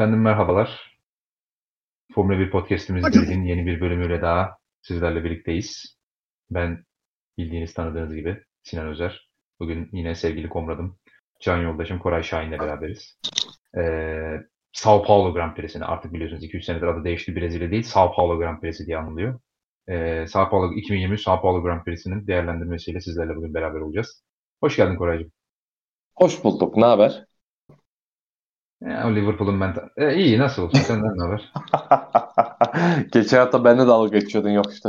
Efendim merhabalar. Formula 1 podcastimizin yeni bir bölümüyle daha sizlerle birlikteyiz. Ben bildiğiniz tanıdığınız gibi Sinan Özer. Bugün yine sevgili komradım Can Yoldaşım Koray Şahin'le beraberiz. Ee, Sao Paulo Grand Prix'sini artık biliyorsunuz 2-3 senedir adı değişti Brezilya değil Sao Paulo Grand Prix'si diye anılıyor. Ee, Sao Paulo 2020 Sao Paulo Grand Prix'sinin değerlendirmesiyle sizlerle bugün beraber olacağız. Hoş geldin Koraycığım. Hoş bulduk. Ne haber? Ya, o Liverpool'un ben... E, iyi nasıl olsun? Senden ne haber? Geçen hafta benimle dalga geçiyordun. Yok işte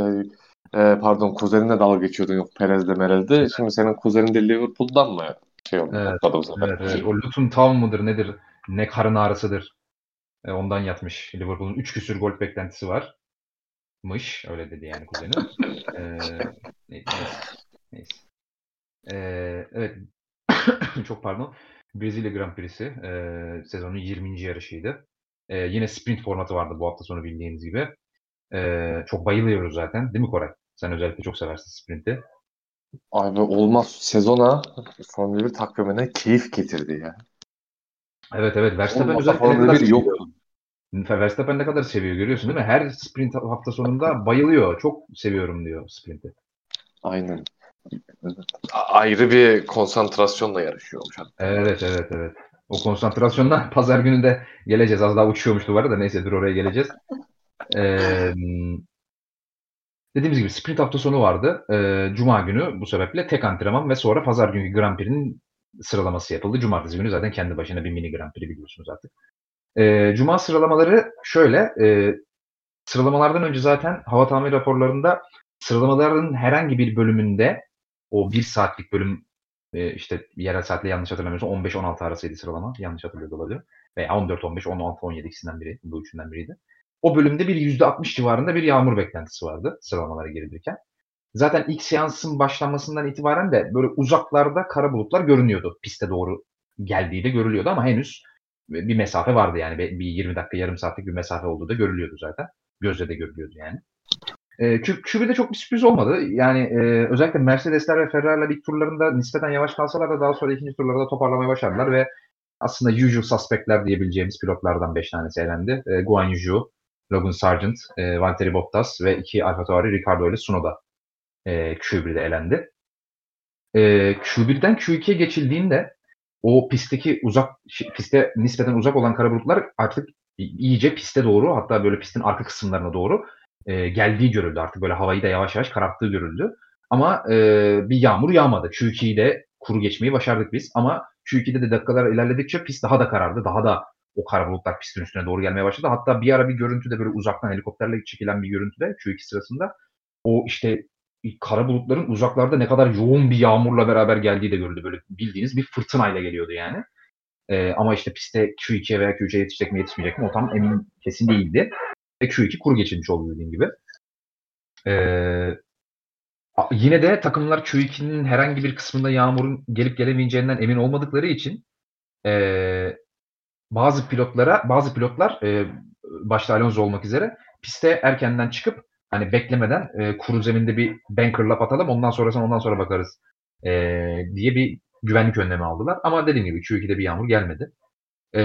e, pardon kuzeninle dalga geçiyordun. Yok Perez'de Merez'de. Şimdi senin kuzenin de Liverpool'dan mı şey oldu? Evet, patladı bu evet, evet. O Luton Town mıdır nedir? Ne karın ağrısıdır. E, ondan yatmış. Liverpool'un 3 küsür gol beklentisi var. Mış. Öyle dedi yani kuzeni. e, neyse. neyse. E, evet. Çok pardon. Brezilya Grand Prix'si e, sezonun 20. yarışıydı. E, yine sprint formatı vardı bu hafta sonu bildiğiniz gibi. E, çok bayılıyoruz zaten değil mi Koray? Sen özellikle çok seversin sprinti. Abi olmaz sezona Formula 1 takvimine keyif getirdi ya. Evet evet Verstappen özellikle ne kadar 1 seviyor. yoktu. Verstappen ne kadar seviyor görüyorsun değil mi? Her sprint hafta sonunda bayılıyor. Çok seviyorum diyor sprinti. Aynen. Ayrı bir konsantrasyonla yarışıyormuş. hatta. Evet evet evet. O konsantrasyondan pazar günü de geleceğiz. Az daha uçuyormuş duvara da neyse dur oraya geleceğiz. Ee, dediğimiz gibi sprint hafta sonu vardı. Ee, Cuma günü bu sebeple tek antrenman ve sonra pazar günkü Grand Prix'nin sıralaması yapıldı. Cumartesi günü zaten kendi başına bir mini Grand Prix biliyorsunuz artık. Ee, Cuma sıralamaları şöyle. E, sıralamalardan önce zaten hava tahmin raporlarında sıralamaların herhangi bir bölümünde o bir saatlik bölüm e, işte yerel saatle yanlış hatırlamıyorsam 15-16 arasıydı sıralama. Yanlış hatırlıyor olabilir. Veya 14-15, 16-17 ikisinden biri. Bu üçünden biriydi. O bölümde bir %60 civarında bir yağmur beklentisi vardı sıralamalara girilirken. Zaten ilk seansın başlanmasından itibaren de böyle uzaklarda kara bulutlar görünüyordu. Piste doğru geldiği de görülüyordu ama henüz bir mesafe vardı yani. Bir 20 dakika, yarım saatlik bir mesafe olduğu da görülüyordu zaten. Gözle de görülüyordu yani. E, Q- Q'de çok bir sürpriz olmadı. Yani e, özellikle Mercedesler ve Ferrari'ler ilk turlarında nispeten yavaş kalsalar da daha sonra ikinci turlarda toparlamaya başardılar ve aslında usual suspect'ler diyebileceğimiz pilotlardan 5 tanesi elendi. E, Guan Yu Logan Sargent, e, Valtteri Bottas ve iki AlphaTauri Ricardo ile Tsunoda e, Q1'de elendi. E, Q1'den Q2'ye geçildiğinde o pistteki uzak piste nispeten uzak olan kara bulutlar artık iyice piste doğru hatta böyle pistin arka kısımlarına doğru e, geldiği görüldü. Artık böyle havayı da yavaş yavaş kararttığı görüldü. Ama e, bir yağmur yağmadı. Q2'yi de kuru geçmeyi başardık biz. Ama Q2'de de dakikalar ilerledikçe pist daha da karardı. Daha da o kara bulutlar pistin üstüne doğru gelmeye başladı. Hatta bir ara bir görüntüde böyle uzaktan helikopterle çekilen bir görüntüde Q2 sırasında o işte kara bulutların uzaklarda ne kadar yoğun bir yağmurla beraber geldiği de görüldü. Böyle bildiğiniz bir fırtınayla geliyordu yani. Ee, ama işte piste Q2'ye veya Q3'e yetişecek mi yetişmeyecek mi o tam emin kesin değildi. Ve Q2 kuru geçilmiş oldu dediğim gibi. Ee, yine de takımlar Q2'nin herhangi bir kısmında yağmurun gelip gelemeyeceğinden emin olmadıkları için e, bazı pilotlara bazı pilotlar e, başta Alonso olmak üzere piste erkenden çıkıp hani beklemeden e, kuru zeminde bir banker lap atalım ondan sonrasına ondan sonra bakarız e, diye bir güvenlik önlemi aldılar. Ama dediğim gibi Q2'de bir yağmur gelmedi. E,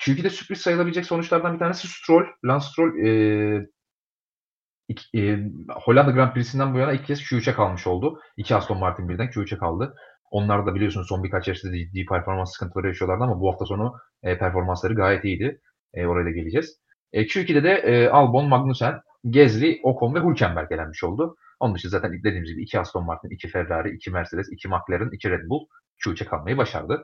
Q2'de sürpriz sayılabilecek sonuçlardan bir tanesi Stroll. Lance Stroll e, iki, e, Hollanda Grand Prix'sinden bu yana ilk kez Q3'e kalmış oldu. İki Aston Martin birden Q3'e kaldı. Onlar da biliyorsunuz son birkaç yarışta ciddi performans sıkıntıları yaşıyorlardı ama bu hafta sonu e, performansları gayet iyiydi. E, oraya da geleceğiz. E, Q2'de de e, Albon, Magnussen, Gezli, Ocon ve Hülkenberg elenmiş oldu. Onun dışında zaten dediğimiz gibi iki Aston Martin, iki Ferrari, iki Mercedes, iki McLaren, iki Red Bull Q3'e kalmayı başardı.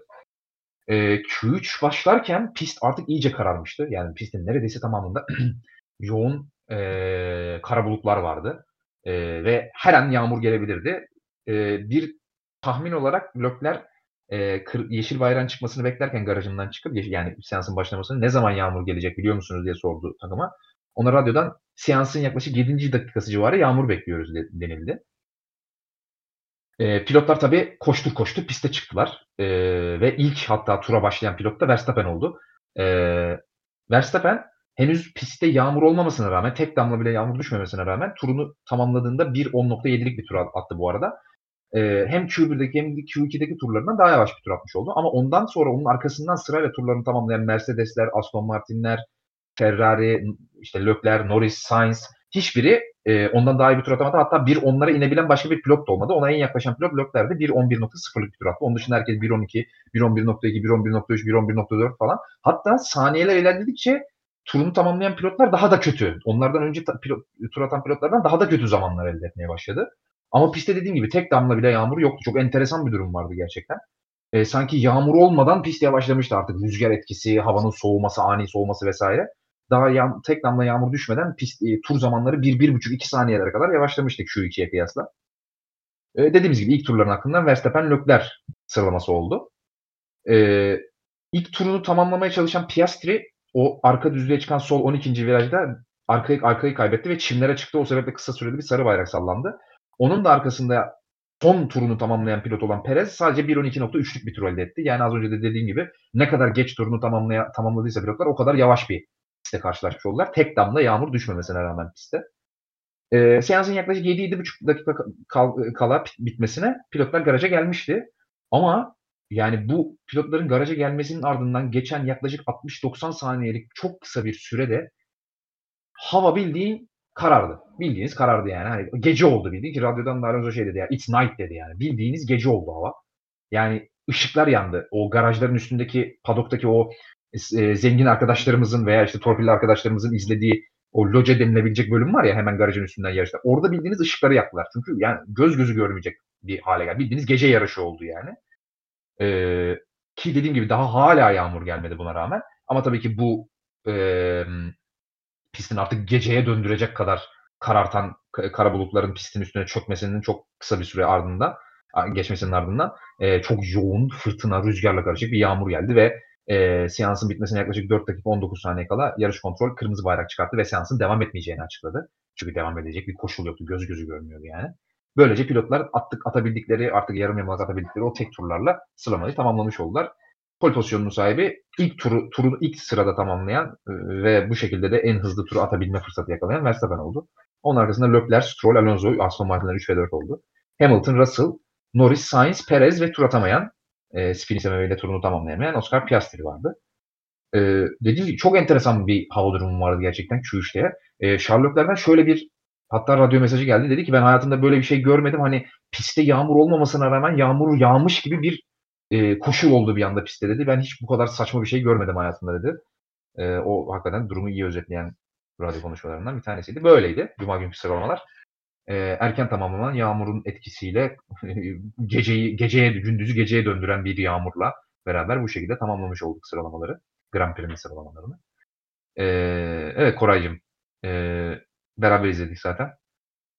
E, Q3 başlarken pist artık iyice kararmıştı. Yani pistin neredeyse tamamında yoğun e, kara bulutlar vardı. E, ve her an yağmur gelebilirdi. E, bir tahmin olarak Lökler e, kır, yeşil bayrağın çıkmasını beklerken garajından çıkıp yani seansın başlamasını ne zaman yağmur gelecek biliyor musunuz diye sordu takıma. Ona radyodan seansın yaklaşık 7. dakikası civarı yağmur bekliyoruz denildi. E, pilotlar tabii koştur koştur piste çıktılar. E, ve ilk hatta tura başlayan pilot da Verstappen oldu. E, Verstappen henüz pistte yağmur olmamasına rağmen tek damla bile yağmur düşmemesine rağmen turunu tamamladığında 1.10.7'lik bir tur attı bu arada. e, hem Q1'deki hem de Q2'deki turlarından daha yavaş bir tur atmış oldu. Ama ondan sonra onun arkasından sırayla turlarını tamamlayan Mercedesler, Aston Martin'ler, Ferrari, işte Leclerc, Norris, Sainz hiçbiri e, ondan daha iyi bir tur atamadı. Hatta bir onlara inebilen başka bir pilot da olmadı. Ona en yaklaşan pilot Leclerc'de 1.11.0'lık bir tur attı. Onun dışında herkes 1.12, 1.11.2, 1.11.3, 1.11.4 falan. Hatta saniyeler ilerledikçe turunu tamamlayan pilotlar daha da kötü. Onlardan önce ta, pilot, tur atan pilotlardan daha da kötü zamanlar elde etmeye başladı. Ama pistte dediğim gibi tek damla bile yağmur yoktu. Çok enteresan bir durum vardı gerçekten. E, sanki yağmur olmadan pist yavaşlamıştı artık. Rüzgar etkisi, havanın soğuması, ani soğuması vesaire. Daha yağ, tek damla yağmur düşmeden pist, e, tur zamanları 1-1,5-2 saniyelere kadar yavaşlamıştı Q2'ye kıyasla. E, dediğimiz gibi ilk turların hakkında Verstappen Leclerc sıralaması oldu. E, ilk turunu tamamlamaya çalışan Piastri o arka düzlüğe çıkan sol 12. virajda arkayı, arkayı kaybetti ve çimlere çıktı. O sebeple kısa süreli bir sarı bayrak sallandı. Onun da arkasında son turunu tamamlayan pilot olan Perez sadece 1.12.3'lük bir tur elde etti. Yani az önce de dediğim gibi ne kadar geç turunu tamamlaya, tamamladıysa pilotlar o kadar yavaş bir pistte karşılaşmış oldular. Tek damla yağmur düşmemesine rağmen pistte. E, seansın yaklaşık 7-7,5 dakika kal, kala bitmesine pilotlar garaja gelmişti. Ama yani bu pilotların garaja gelmesinin ardından geçen yaklaşık 60-90 saniyelik çok kısa bir sürede hava bildiğin karardı. Bildiğiniz karardı yani. Hani gece oldu bildiğin ki radyodan da şey dedi ya it's night dedi yani. Bildiğiniz gece oldu hava. Yani ışıklar yandı. O garajların üstündeki padoktaki o e, zengin arkadaşlarımızın veya işte torpilli arkadaşlarımızın izlediği o loce denilebilecek bölüm var ya hemen garajın üstünden yarışta. Orada bildiğiniz ışıkları yaktılar. Çünkü yani göz gözü görmeyecek bir hale geldi. Bildiğiniz gece yarışı oldu yani. Ee, ki dediğim gibi daha hala yağmur gelmedi buna rağmen. Ama tabii ki bu e, pistin artık geceye döndürecek kadar karartan kara bulutların pistin üstüne çökmesinin çok kısa bir süre ardından geçmesinin ardından e, çok yoğun fırtına, rüzgarla karışık bir yağmur geldi ve e, seansın bitmesine yaklaşık 4 dakika 19 saniye kala yarış kontrol kırmızı bayrak çıkarttı ve seansın devam etmeyeceğini açıkladı. Çünkü devam edecek bir koşul yoktu. Göz gözü görmüyordu yani. Böylece pilotlar attık atabildikleri artık yarım yamalak atabildikleri o tek turlarla sıralamayı tamamlamış oldular. Pol pozisyonunun sahibi ilk turu, turu ilk sırada tamamlayan e, ve bu şekilde de en hızlı turu atabilme fırsatı yakalayan Verstappen oldu. Onun arkasında Leclerc, Stroll, Alonso, Aston Martin'ler 3 ve 4 oldu. Hamilton, Russell, Norris, Sainz, Perez ve tur atamayan e, spin sebebiyle turunu tamamlayamayan Oscar Piastri vardı. E, dediğim gibi çok enteresan bir hava durumu vardı gerçekten Q3'te. E, Sherlock'lardan şöyle bir hatta radyo mesajı geldi. Dedi ki ben hayatımda böyle bir şey görmedim. Hani pistte yağmur olmamasına rağmen yağmur yağmış gibi bir e, koşul oldu bir anda pistte dedi. Ben hiç bu kadar saçma bir şey görmedim hayatımda dedi. E, o hakikaten durumu iyi özetleyen radyo konuşmalarından bir tanesiydi. Böyleydi Cuma günkü sıralamalar. E, erken tamamlanan yağmurun etkisiyle geceyi geceye gündüzü geceye döndüren bir yağmurla beraber bu şekilde tamamlamış olduk sıralamaları. Grand Prix'nin sıralamalarını. E, evet Koraycığım e, beraber izledik zaten.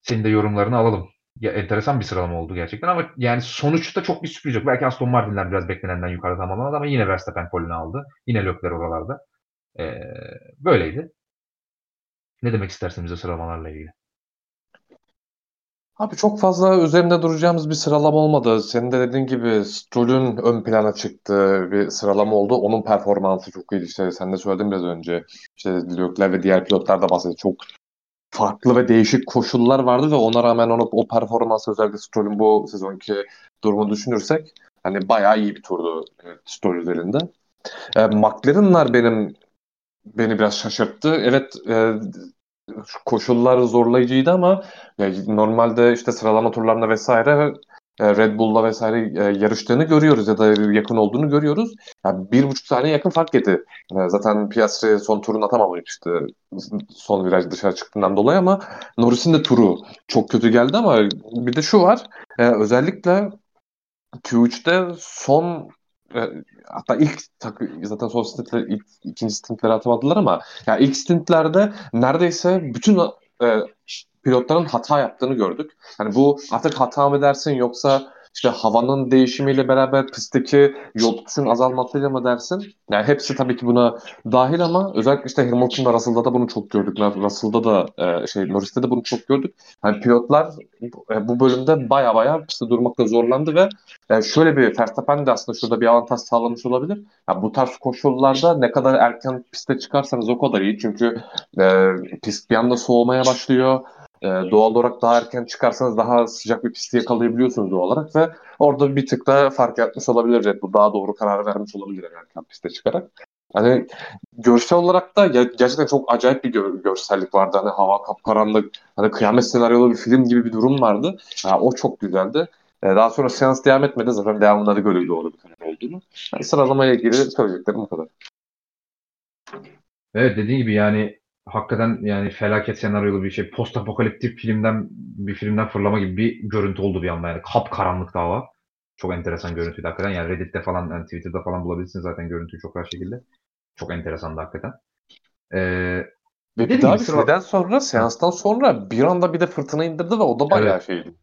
Senin de yorumlarını alalım ya, enteresan bir sıralama oldu gerçekten ama yani sonuçta çok bir sürpriz yok. Belki Aston Martin'ler biraz beklenenden yukarıda tamamlamadı ama yine Verstappen polini aldı. Yine Leclerc oralarda. Ee, böyleydi. Ne demek istersin bize sıralamalarla ilgili? Abi çok fazla üzerinde duracağımız bir sıralama olmadı. Senin de dediğin gibi Stroll'ün ön plana çıktığı bir sıralama oldu. Onun performansı çok iyiydi. İşte sen de söyledin biraz önce. İşte Leclerc ve diğer pilotlar da bahsetti. Çok farklı ve değişik koşullar vardı ve ona rağmen onu o performans özellikle Stroll'ün bu sezonki durumu düşünürsek hani bayağı iyi bir turdu Stroll üzerinde. E, McLaren'lar benim beni biraz şaşırttı. Evet e, koşullar zorlayıcıydı ama yani normalde işte sıralama turlarında vesaire e, Red Bull'la vesaire e, yarıştığını görüyoruz ya da yakın olduğunu görüyoruz. Yani bir buçuk saniye yakın fark etti. E, zaten Piastri son turunu atamamıştı son viraj dışarı çıktığından dolayı ama Norris'in de turu çok kötü geldi ama bir de şu var. Özellikle Q3'te son hatta ilk zaten son stintler ilk, ikinci stintleri atamadılar ama yani ilk stintlerde neredeyse bütün e, pilotların hata yaptığını gördük. Hani bu artık hata mı dersin yoksa işte havanın değişimiyle beraber pistteki yol tutuşun azalmasıyla mı dersin? Yani hepsi tabii ki buna dahil ama özellikle işte Hamilton'da Russell'da da bunu çok gördük. Russell'da da e, şey Norris'te de bunu çok gördük. Yani pilotlar e, bu bölümde baya baya pistte durmakta zorlandı ve yani şöyle bir Verstappen de aslında şurada bir avantaj sağlamış olabilir. Yani bu tarz koşullarda ne kadar erken piste çıkarsanız o kadar iyi. Çünkü e, pist bir anda soğumaya başlıyor e, doğal olarak daha erken çıkarsanız daha sıcak bir pisti yakalayabiliyorsunuz doğal olarak ve orada bir tık da fark yapmış olabilir Red Bull. Daha doğru karar vermiş olabilir erken piste çıkarak. Hani görsel olarak da gerçekten çok acayip bir gör- görsellik vardı. Hani hava kapkaranlık, hani kıyamet senaryolu bir film gibi bir durum vardı. Yani o çok güzeldi. Ee, daha sonra seans devam etmedi. Zaten devamında da böyle doğru bir karar olduğunu. Yani sıralamaya ilgili söyleyeceklerim bu kadar. Evet dediğin gibi yani hakikaten yani felaket senaryolu bir şey. Post apokaliptik filmden bir filmden fırlama gibi bir görüntü oldu bir anda yani. Kap karanlık hava. Çok enteresan görüntüydü hakikaten. Yani Reddit'te falan, yani Twitter'da falan bulabilirsiniz zaten görüntüyü çok rahat şekilde. Çok enteresandı hakikaten. Ee, ve bir daha bir sıra... sonra, seanstan sonra bir anda bir de fırtına indirdi ve o da bayağı evet. şeydi.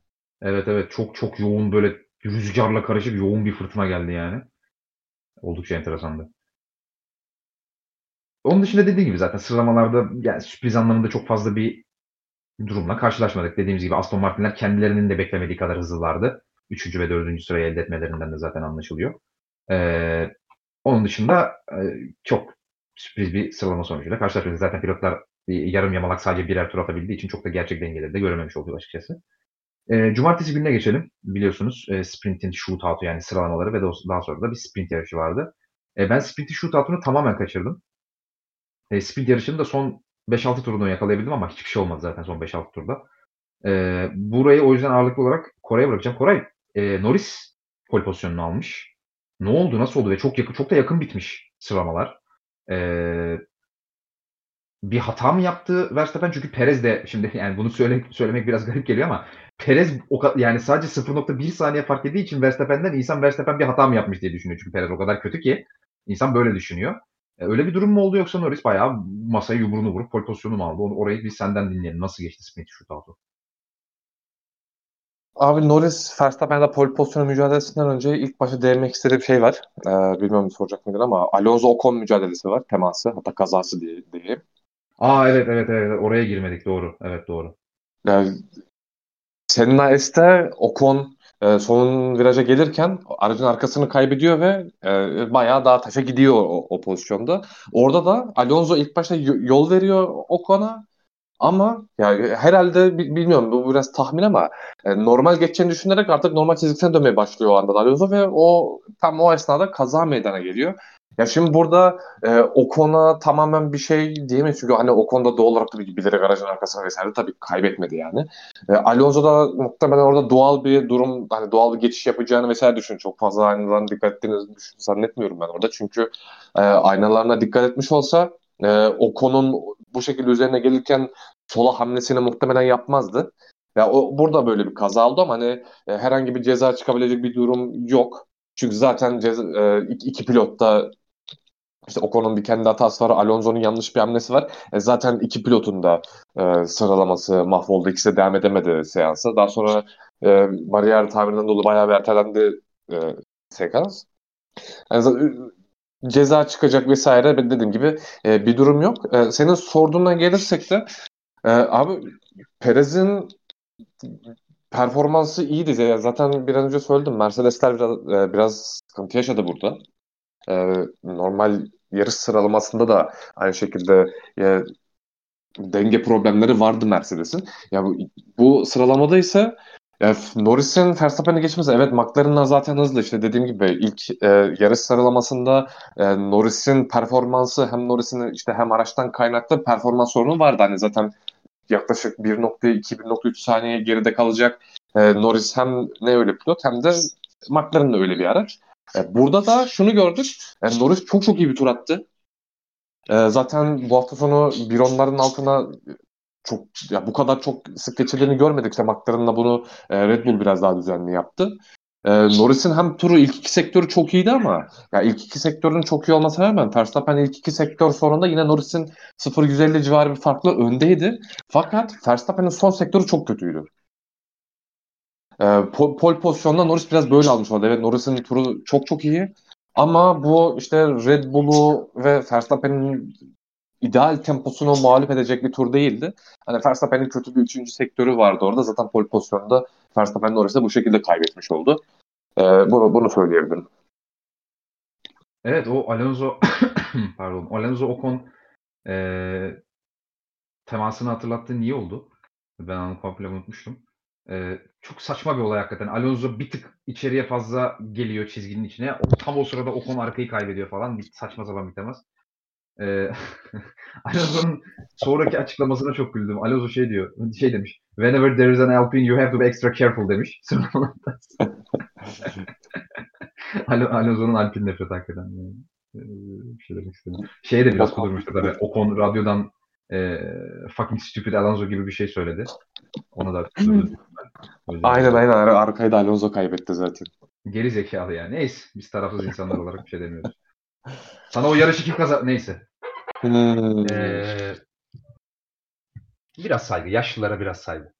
Evet evet çok çok yoğun böyle rüzgarla karışık yoğun bir fırtına geldi yani. Oldukça enteresandı. Onun dışında dediğim gibi zaten sıralamalarda yani sürpriz anlamında çok fazla bir durumla karşılaşmadık. Dediğimiz gibi Aston Martin'ler kendilerinin de beklemediği kadar hızlılardı. Üçüncü ve dördüncü sırayı elde etmelerinden de zaten anlaşılıyor. Ee, onun dışında e, çok sürpriz bir sıralama sonucuyla karşılaşmadık. Zaten pilotlar yarım yamalak sadece birer tur atabildiği için çok da gerçek dengeleri de görememiş oluyor açıkçası. E, cumartesi gününe geçelim. Biliyorsunuz e, sprintin shootout'u yani sıralamaları ve daha sonra da bir sprint yarışı vardı. E, ben sprintin shootout'unu tamamen kaçırdım. E, sprint yarışını da son 5-6 turunu yakalayabildim ama hiçbir şey olmadı zaten son 5-6 turda. E, burayı o yüzden ağırlıklı olarak Koray'a bırakacağım. Koray, e, Norris pole pozisyonunu almış. Ne oldu, nasıl oldu ve çok yakın, çok da yakın bitmiş sıralamalar. E, bir hata mı yaptı Verstappen? Çünkü Perez de şimdi yani bunu söyle, söylemek biraz garip geliyor ama Perez o yani sadece 0.1 saniye fark ettiği için Verstappen'den insan Verstappen bir hata mı yapmış diye düşünüyor. Çünkü Perez o kadar kötü ki insan böyle düşünüyor. E, öyle bir durum mu oldu yoksa Norris bayağı masaya yumruğunu vurup pole pozisyonu mu aldı? Onu, orayı bir senden dinleyelim. Nasıl geçti sprint shootout'u? Abi Norris Verstappen'de pole pozisyonu mücadelesinden önce ilk başta değinmek istediğim şey var. Ee, bilmiyorum soracak mıydın ama Alonso Ocon mücadelesi var. Teması hatta kazası diye diyeyim. Aa evet evet evet oraya girmedik doğru. Evet doğru. Yani, Senna S'te Ocon e, son viraja gelirken aracın arkasını kaybediyor ve e, bayağı daha taşa gidiyor o, o pozisyonda. Orada da Alonso ilk başta yol veriyor Ocon'a ama yani herhalde bilmiyorum bu biraz tahmin ama e, normal geçeceğini düşünerek artık normal çizgisine dönmeye başlıyor o anda Alonso ve o tam o esnada kaza meydana geliyor. Ya şimdi burada e, Ocon'a tamamen bir şey diyemeyiz çünkü hani Ocon'da doğal olarak tabii bilerek aracın arkasına vesaire tabii kaybetmedi yani. E, Alonso da muhtemelen orada doğal bir durum hani doğal bir geçiş yapacağını vesaire düşün. Çok fazla aynalarına dikkat ettiğini düşün, zannetmiyorum ben orada. Çünkü e, aynalarına dikkat etmiş olsa e, Ocon'un bu şekilde üzerine gelirken sola hamlesini muhtemelen yapmazdı. Ya o burada böyle bir kaza oldu ama hani e, herhangi bir ceza çıkabilecek bir durum yok. Çünkü zaten ceza, e, iki pilot da işte Ocon'un bir kendi hatası var. Alonso'nun yanlış bir hamlesi var. E zaten iki pilotun da e, sıralaması mahvoldu. İkisi de devam edemedi seansa. Daha sonra e, bariyer tamirinden dolayı bayağı bir ertelendi e, sekans. Yani, ceza çıkacak vesaire dediğim gibi e, bir durum yok. E, senin sorduğuna gelirsek de e, abi Perez'in performansı iyiydi. Zaten bir an önce söyledim. Mercedesler biraz, e, biraz sıkıntı yaşadı burada. E, normal yarış sıralamasında da aynı şekilde e, denge problemleri vardı Mercedes'in. Ya bu, bu sıralamada ise ya Norris'in Verstappen'e geçmesi evet McLaren'la zaten hızlı işte dediğim gibi ilk e, yarış sıralamasında e, Norris'in performansı hem Norris'in işte hem araçtan kaynaklı performans sorunu vardı hani zaten yaklaşık 1.2-1.3 saniye geride kalacak e, Norris hem ne öyle pilot hem de McLaren öyle bir araç. E, burada da şunu gördük. Yani Norris çok çok iyi bir tur attı. E, zaten bu hafta sonu bir onların altına çok ya bu kadar çok sık geçirdiğini görmedik. İşte McLaren'la bunu e, Red Bull biraz daha düzenli yaptı. E, Norris'in hem turu ilk iki sektörü çok iyiydi ama ya ilk iki sektörün çok iyi olmasına rağmen Verstappen ilk iki sektör sonunda yine Norris'in 0-150 civarı bir farklı öndeydi. Fakat Verstappen'in son sektörü çok kötüydü. E, pol, pol pozisyonda Norris biraz böyle almış oldu. Evet Norris'in turu çok çok iyi. Ama bu işte Red Bull'u ve Verstappen'in ideal temposunu mağlup edecek bir tur değildi. Hani Verstappen'in kötü bir üçüncü sektörü vardı orada. Zaten pol pozisyonda Verstappen Norris'e bu şekilde kaybetmiş oldu. Ee, bunu, bunu söyleyebilirim. Evet o Alonso pardon Alonso Ocon e, temasını hatırlattığın iyi oldu. Ben onu komple unutmuştum. Ee, çok saçma bir olay hakikaten. Alonso bir tık içeriye fazla geliyor çizginin içine. O, tam o sırada Ocon arkayı kaybediyor falan. Bir saçma sapan bir temas. Ee, Alonso'nun sonraki açıklamasına çok güldüm. Alonso şey diyor, şey demiş. Whenever there is an Alpine you have to be extra careful demiş. Alonso'nun Alpine nefret hakikaten. Yani. Ee, bir şey demek istedim. Şeye de biraz kudurmuştu tabii. Ocon radyodan e, fucking stupid Alonso gibi bir şey söyledi. Ona da Aynen aynen arkayı da Alonso kaybetti zaten. Geri zekalı yani. Neyse biz tarafsız insanlar olarak bir şey demiyoruz. Sana o yarışı kim kazan... Neyse. Ee, biraz saygı. Yaşlılara biraz saygı.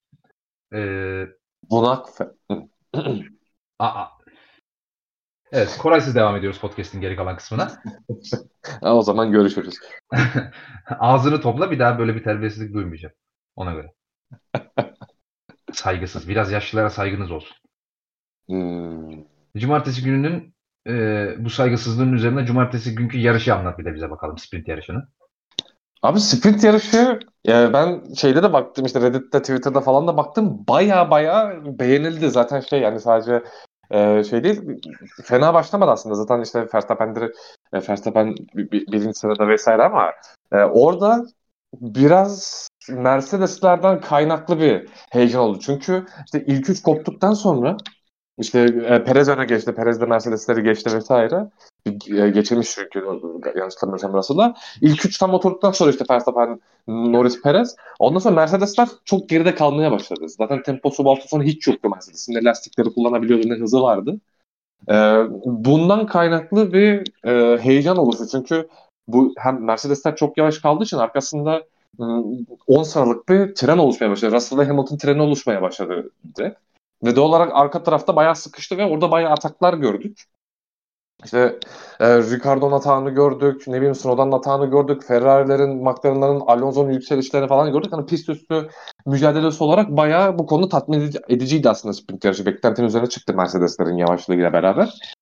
Ee, Bunak Aa. Evet, Koraysız devam ediyoruz podcast'in geri kalan kısmına. o zaman görüşürüz. Ağzını topla bir daha böyle bir terbiyesizlik duymayacağım. Ona göre. Saygısız. Biraz yaşlılara saygınız olsun. Hmm. Cumartesi gününün e, bu saygısızlığın üzerine cumartesi günkü yarışı anlat bir de bize bakalım sprint yarışını. Abi sprint yarışı ya ben şeyde de baktım işte Reddit'te Twitter'da falan da baktım baya baya beğenildi zaten şey yani sadece e, şey değil fena başlamadı aslında zaten işte Verstappen'dir e, Verstappen birinci sırada vesaire ama e, orada biraz Mercedes'lerden kaynaklı bir heyecan oldu. Çünkü işte ilk üç koptuktan sonra işte e, Perez öne geçti. Perez de Mercedes'leri geçti vesaire. Geçirmiş çünkü yanlış hatırlamıyorsam Russell'a. İlk üç tam oturduktan sonra işte Verstappen, Norris, Perez. Ondan sonra Mercedes'ler çok geride kalmaya başladı. Zaten temposu bu hafta sonu hiç yoktu Mercedes'in. Ne lastikleri kullanabiliyordu ne hızı vardı. E, bundan kaynaklı bir e, heyecan oluştu. Çünkü bu hem Mercedesler çok yavaş kaldığı için arkasında 10 sıralık bir tren oluşmaya başladı. Russell ve Hamilton treni oluşmaya başladı direkt. Ve doğal olarak arka tarafta bayağı sıkıştı ve orada bayağı ataklar gördük. İşte e, Ricardo'nun atağını gördük, ne bileyim Snowda'nın atağını gördük, Ferrari'lerin, McLaren'ların, Alonso'nun yükselişlerini falan gördük. Hani pist üstü mücadelesi olarak bayağı bu konu tatmin ediciydi aslında sprint yarışı. Beklentinin üzerine çıktı Mercedes'lerin yavaşlığıyla beraber.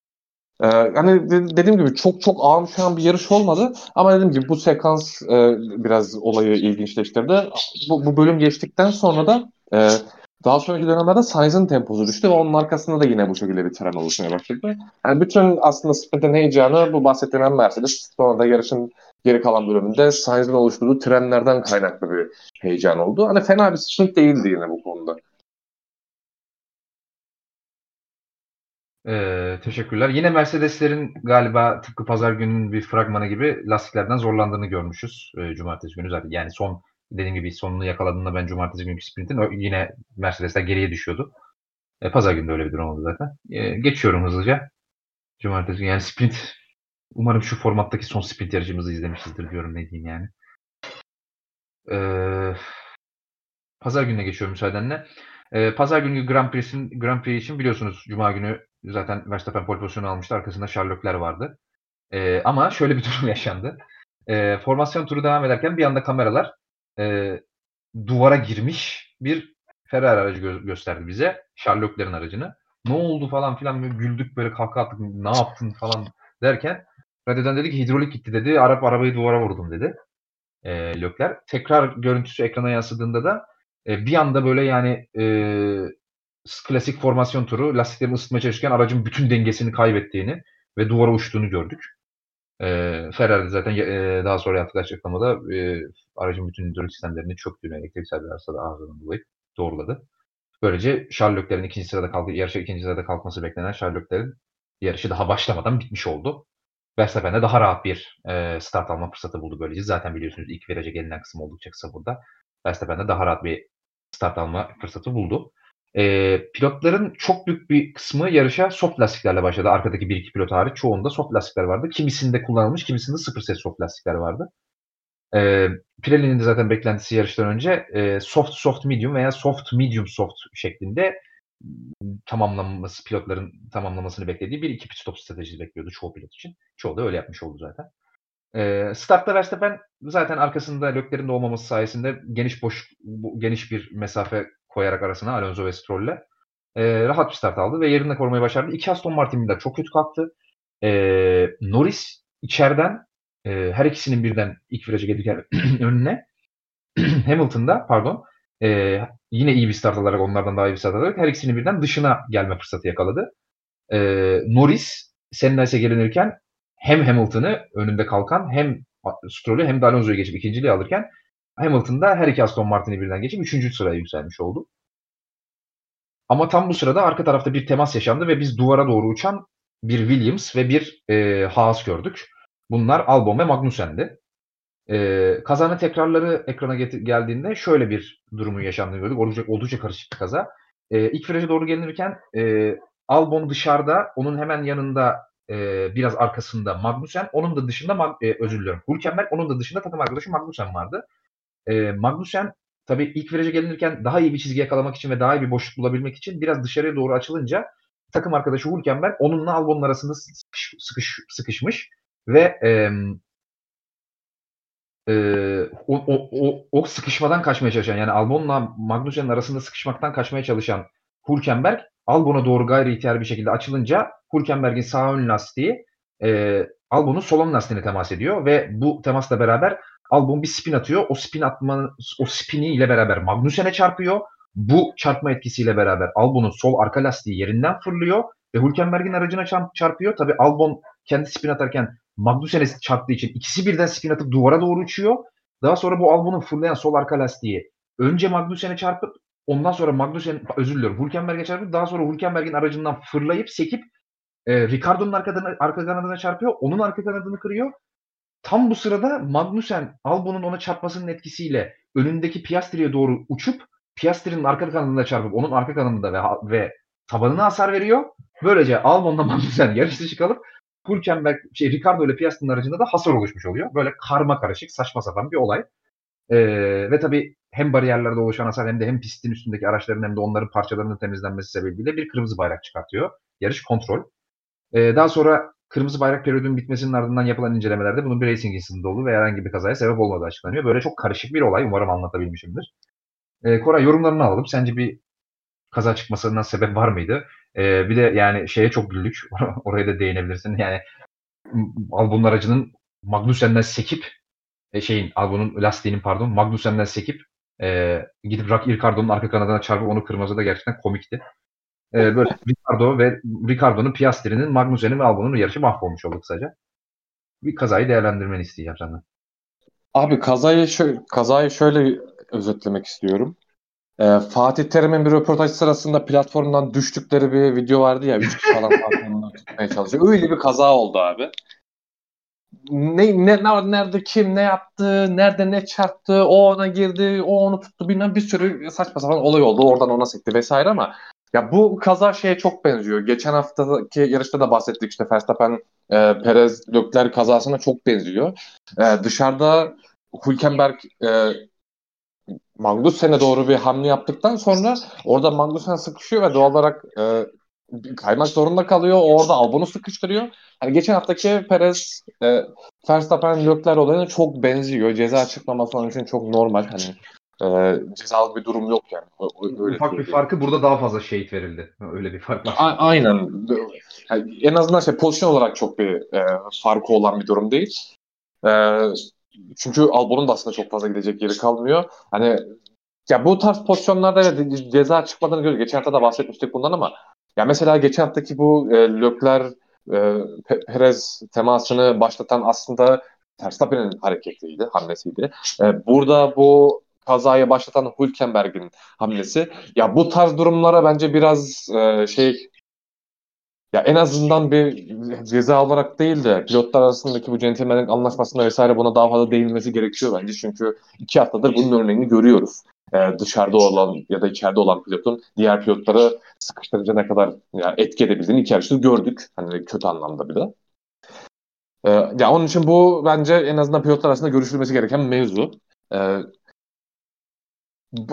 Ee, hani dediğim gibi çok çok ağır şu an bir yarış olmadı ama dediğim gibi bu sekans e, biraz olayı ilginçleştirdi. Bu, bu bölüm geçtikten sonra da e, daha sonraki dönemlerde Sainz'ın temposu düştü ve onun arkasında da yine bu şekilde bir tren oluşmaya başladı. Yani bütün aslında sprintin heyecanı bu bahsettiğim Mercedes sonra da yarışın geri kalan bölümünde Sainz'ın oluşturduğu trenlerden kaynaklı bir heyecan oldu. Hani fena bir sprint değildi yine bu konuda. Ee, teşekkürler. Yine Mercedeslerin galiba tıpkı pazar gününün bir fragmanı gibi lastiklerden zorlandığını görmüşüz e, cumartesi günü zaten. Yani son dediğim gibi sonunu yakaladığında ben cumartesi günkü sprintin yine Mercedesler geriye düşüyordu. E, pazar günü de öyle bir durum oldu zaten. E, geçiyorum hızlıca. Cumartesi yani sprint umarım şu formattaki son sprint yarışımızı izlemişizdir diyorum ne diyeyim yani. E, pazar gününe geçiyorum müsaadenle. E, pazar günü Grand Prix'sin Grand Prix için biliyorsunuz Cuma günü zaten Verstappen pole pozisyonu almıştı. Arkasında Sherlock'ler vardı. E, ama şöyle bir durum yaşandı. E, formasyon turu devam ederken bir anda kameralar e, duvara girmiş bir Ferrari aracı gö- gösterdi bize. Sherlock'lerin aracını. Ne oldu falan filan güldük böyle kahkaha attık ne yaptın falan derken radyodan dedi ki hidrolik gitti dedi. Arap arabayı duvara vurdum dedi. E, Lökler. Tekrar görüntüsü ekrana yansıdığında da e, bir anda böyle yani e, klasik formasyon turu lastiklerini ısıtmaya çalışırken aracın bütün dengesini kaybettiğini ve duvara uçtuğunu gördük. E, Ferrari zaten e, daha sonra yaptığı açıklamada e, aracın bütün hidrolik sistemlerini çöktüğünü, elektriksel bir arsada arızadan dolayı doğruladı. Böylece Sherlock'lerin ikinci sırada kaldığı, yarışa ikinci sırada kalkması beklenen Sherlock'lerin yarışı daha başlamadan bitmiş oldu. Verstappen de daha rahat bir e, start alma fırsatı buldu böylece. Zaten biliyorsunuz ilk viraja gelinen kısım oldukça kısa burada. Verstappen de daha rahat bir start alma fırsatı buldu. E, pilotların çok büyük bir kısmı yarışa soft lastiklerle başladı. Arkadaki bir iki pilot hariç çoğunda soft lastikler vardı. Kimisinde kullanılmış, kimisinde sıfır ses soft lastikler vardı. E, Pirelli'nin de zaten beklentisi yarıştan önce e, soft soft medium veya soft medium soft şeklinde tamamlanması, pilotların tamamlamasını beklediği bir iki pit stop stratejisi bekliyordu çoğu pilot için. Çoğu da öyle yapmış oldu zaten. E, startta Verstappen zaten arkasında Lökler'in de olmaması sayesinde geniş boş geniş bir mesafe koyarak arasına Alonso ve Stroll'le e, rahat bir start aldı ve yerinde korumayı başardı. İki Aston Martin birden çok kötü kalktı. E, Norris içeriden e, her ikisinin birden ilk viraja gelirken önüne Hamilton'da pardon e, yine iyi bir start alarak onlardan daha iyi bir start alarak her ikisini birden dışına gelme fırsatı yakaladı. E, Norris Senna ise gelinirken hem Hamilton'ı önünde kalkan hem Stroll'ü hem de Alonso'yu geçip ikinciliği alırken Hamilton da her iki Aston Martin'i birden geçip üçüncü sıraya yükselmiş oldu. Ama tam bu sırada arka tarafta bir temas yaşandı ve biz duvara doğru uçan bir Williams ve bir e, Haas gördük. Bunlar Albon ve Magnussen'di. E, kazanın tekrarları ekrana geldiğinde şöyle bir durumu yaşandığını gördük. Oldukça, oldukça karışık bir kaza. E, ilk viraja doğru gelinirken e, Albon dışarıda, onun hemen yanında e, biraz arkasında Magnussen, onun da dışında e, özür diliyorum. Hülkenberg, onun da dışında takım arkadaşı Magnussen vardı. E, Magnussen tabii ilk viraja gelinirken daha iyi bir çizgi yakalamak için ve daha iyi bir boşluk bulabilmek için biraz dışarıya doğru açılınca takım arkadaşı Hülkenberg onunla Albon'un arasında sıkış, sıkış, sıkışmış ve e, e, o, o, o, o sıkışmadan kaçmaya çalışan yani Albon'la Magnussen'in arasında sıkışmaktan kaçmaya çalışan Hülkenberg Albon'a doğru gayri ihtiyar bir şekilde açılınca Hülkenberg'in sağ ön lastiği e, Albon'un sol ön lastiğine temas ediyor ve bu temasla beraber Albon bir spin atıyor. O spin atma o spini ile beraber Magnussen'e çarpıyor. Bu çarpma etkisiyle beraber Albon'un sol arka lastiği yerinden fırlıyor ve Hülkenberg'in aracına çarpıyor. Tabi Albon kendi spin atarken Magnussen'e çarptığı için ikisi birden spin atıp duvara doğru uçuyor. Daha sonra bu Albon'un fırlayan sol arka lastiği önce Magnussen'e çarpıp ondan sonra Magnussen özür diliyorum Hülkenberg'e çarpıp daha sonra Hülkenberg'in aracından fırlayıp sekip e, Ricardo'nun arka, arka kanadına çarpıyor. Onun arka kanadını kırıyor. Tam bu sırada Magnussen Albon'un ona çarpmasının etkisiyle önündeki Piastri'ye doğru uçup Piastri'nin arka kanadına çarpıp onun arka kanadında ve, ve tabanına hasar veriyor. Böylece Albon'la Magnussen yarış dışı kalıp Hülkenberg, şey, Ricardo ile Piastri'nin aracında da hasar oluşmuş oluyor. Böyle karma karışık, saçma sapan bir olay. Ee, ve tabii hem bariyerlerde oluşan hasar hem de hem pistin üstündeki araçların hem de onların parçalarının temizlenmesi sebebiyle bir kırmızı bayrak çıkartıyor. Yarış kontrol. Ee, daha sonra kırmızı bayrak periyodunun bitmesinin ardından yapılan incelemelerde bunun bir racing incident olduğu ve herhangi bir kazaya sebep olmadığı açıklanıyor. Böyle çok karışık bir olay. Umarım anlatabilmişimdir. Ee, Koray yorumlarını alalım. Sence bir kaza çıkmasına sebep var mıydı? Ee, bir de yani şeye çok güldük. Oraya da değinebilirsin. Yani Albon'un aracının Magnussen'den sekip e, şeyin Albon'un lastiğinin pardon Magnussen'den sekip e, gidip Ricardo'nun arka kanadına çarpıp onu kırmızı da gerçekten komikti. E, böyle Ricardo ve Ricardo'nun Piastri'nin Magnussen'in ve Albon'un yarışı mahvolmuş oldu kısaca. Bir kazayı değerlendirmeni isteyeceğim senden. Abi kazayı şöyle, kazayı şöyle özetlemek istiyorum. Ee, Fatih Terim'in bir röportaj sırasında platformdan düştükleri bir video vardı ya. Üç kişi falan platformdan tutmaya çalışıyor. Öyle bir kaza oldu abi. Ne, ne, nerede kim ne yaptı, nerede ne çarptı, o ona girdi, o onu tuttu bilmem bir sürü saçma sapan olay oldu. Oradan ona sekti vesaire ama ya bu kaza şeye çok benziyor. Geçen haftaki yarışta da bahsettik işte Verstappen, e, Perez, Leclerc kazasına çok benziyor. E, dışarıda Hülkenberg e, Magnussen'e doğru bir hamle yaptıktan sonra orada Magnussen sıkışıyor ve doğal olarak e, kaymak zorunda kalıyor. Orada Albon'u sıkıştırıyor. Hani geçen haftaki Perez e, Verstappen Leclerc olayına çok benziyor. Ceza açıklaması onun için çok normal. Hani e, cezalı bir durum yok yani. Öyle Ufak bir farkı burada daha fazla şehit verildi. Öyle bir fark var. A- aynen. Yani en azından şey pozisyon olarak çok bir e, farkı olan bir durum değil. E, çünkü Albon'un da aslında çok fazla gidecek yeri kalmıyor. Hani ya bu tarz pozisyonlarda ceza çıkmadığını görüyoruz. Geçen hafta da bahsetmiştik bundan ama ya mesela geçen haftaki bu e, Lökler e, Perez temasını başlatan aslında Verstappen'in hareketliydi, hamlesiydi. E, burada bu kazayı başlatan Hülkenberg'in hamlesi. Ya bu tarz durumlara bence biraz e, şey ya en azından bir ceza olarak değil de pilotlar arasındaki bu centilmenlik anlaşmasında vesaire buna daha fazla değinmesi gerekiyor bence. Çünkü iki haftadır bunun örneğini görüyoruz. Ee, dışarıda olan ya da içeride olan pilotun diğer pilotları sıkıştırınca ne kadar yani etki edebildiğini iki yarışta gördük. Hani kötü anlamda bir de. Ee, ya onun için bu bence en azından pilotlar arasında görüşülmesi gereken mevzu. Ee,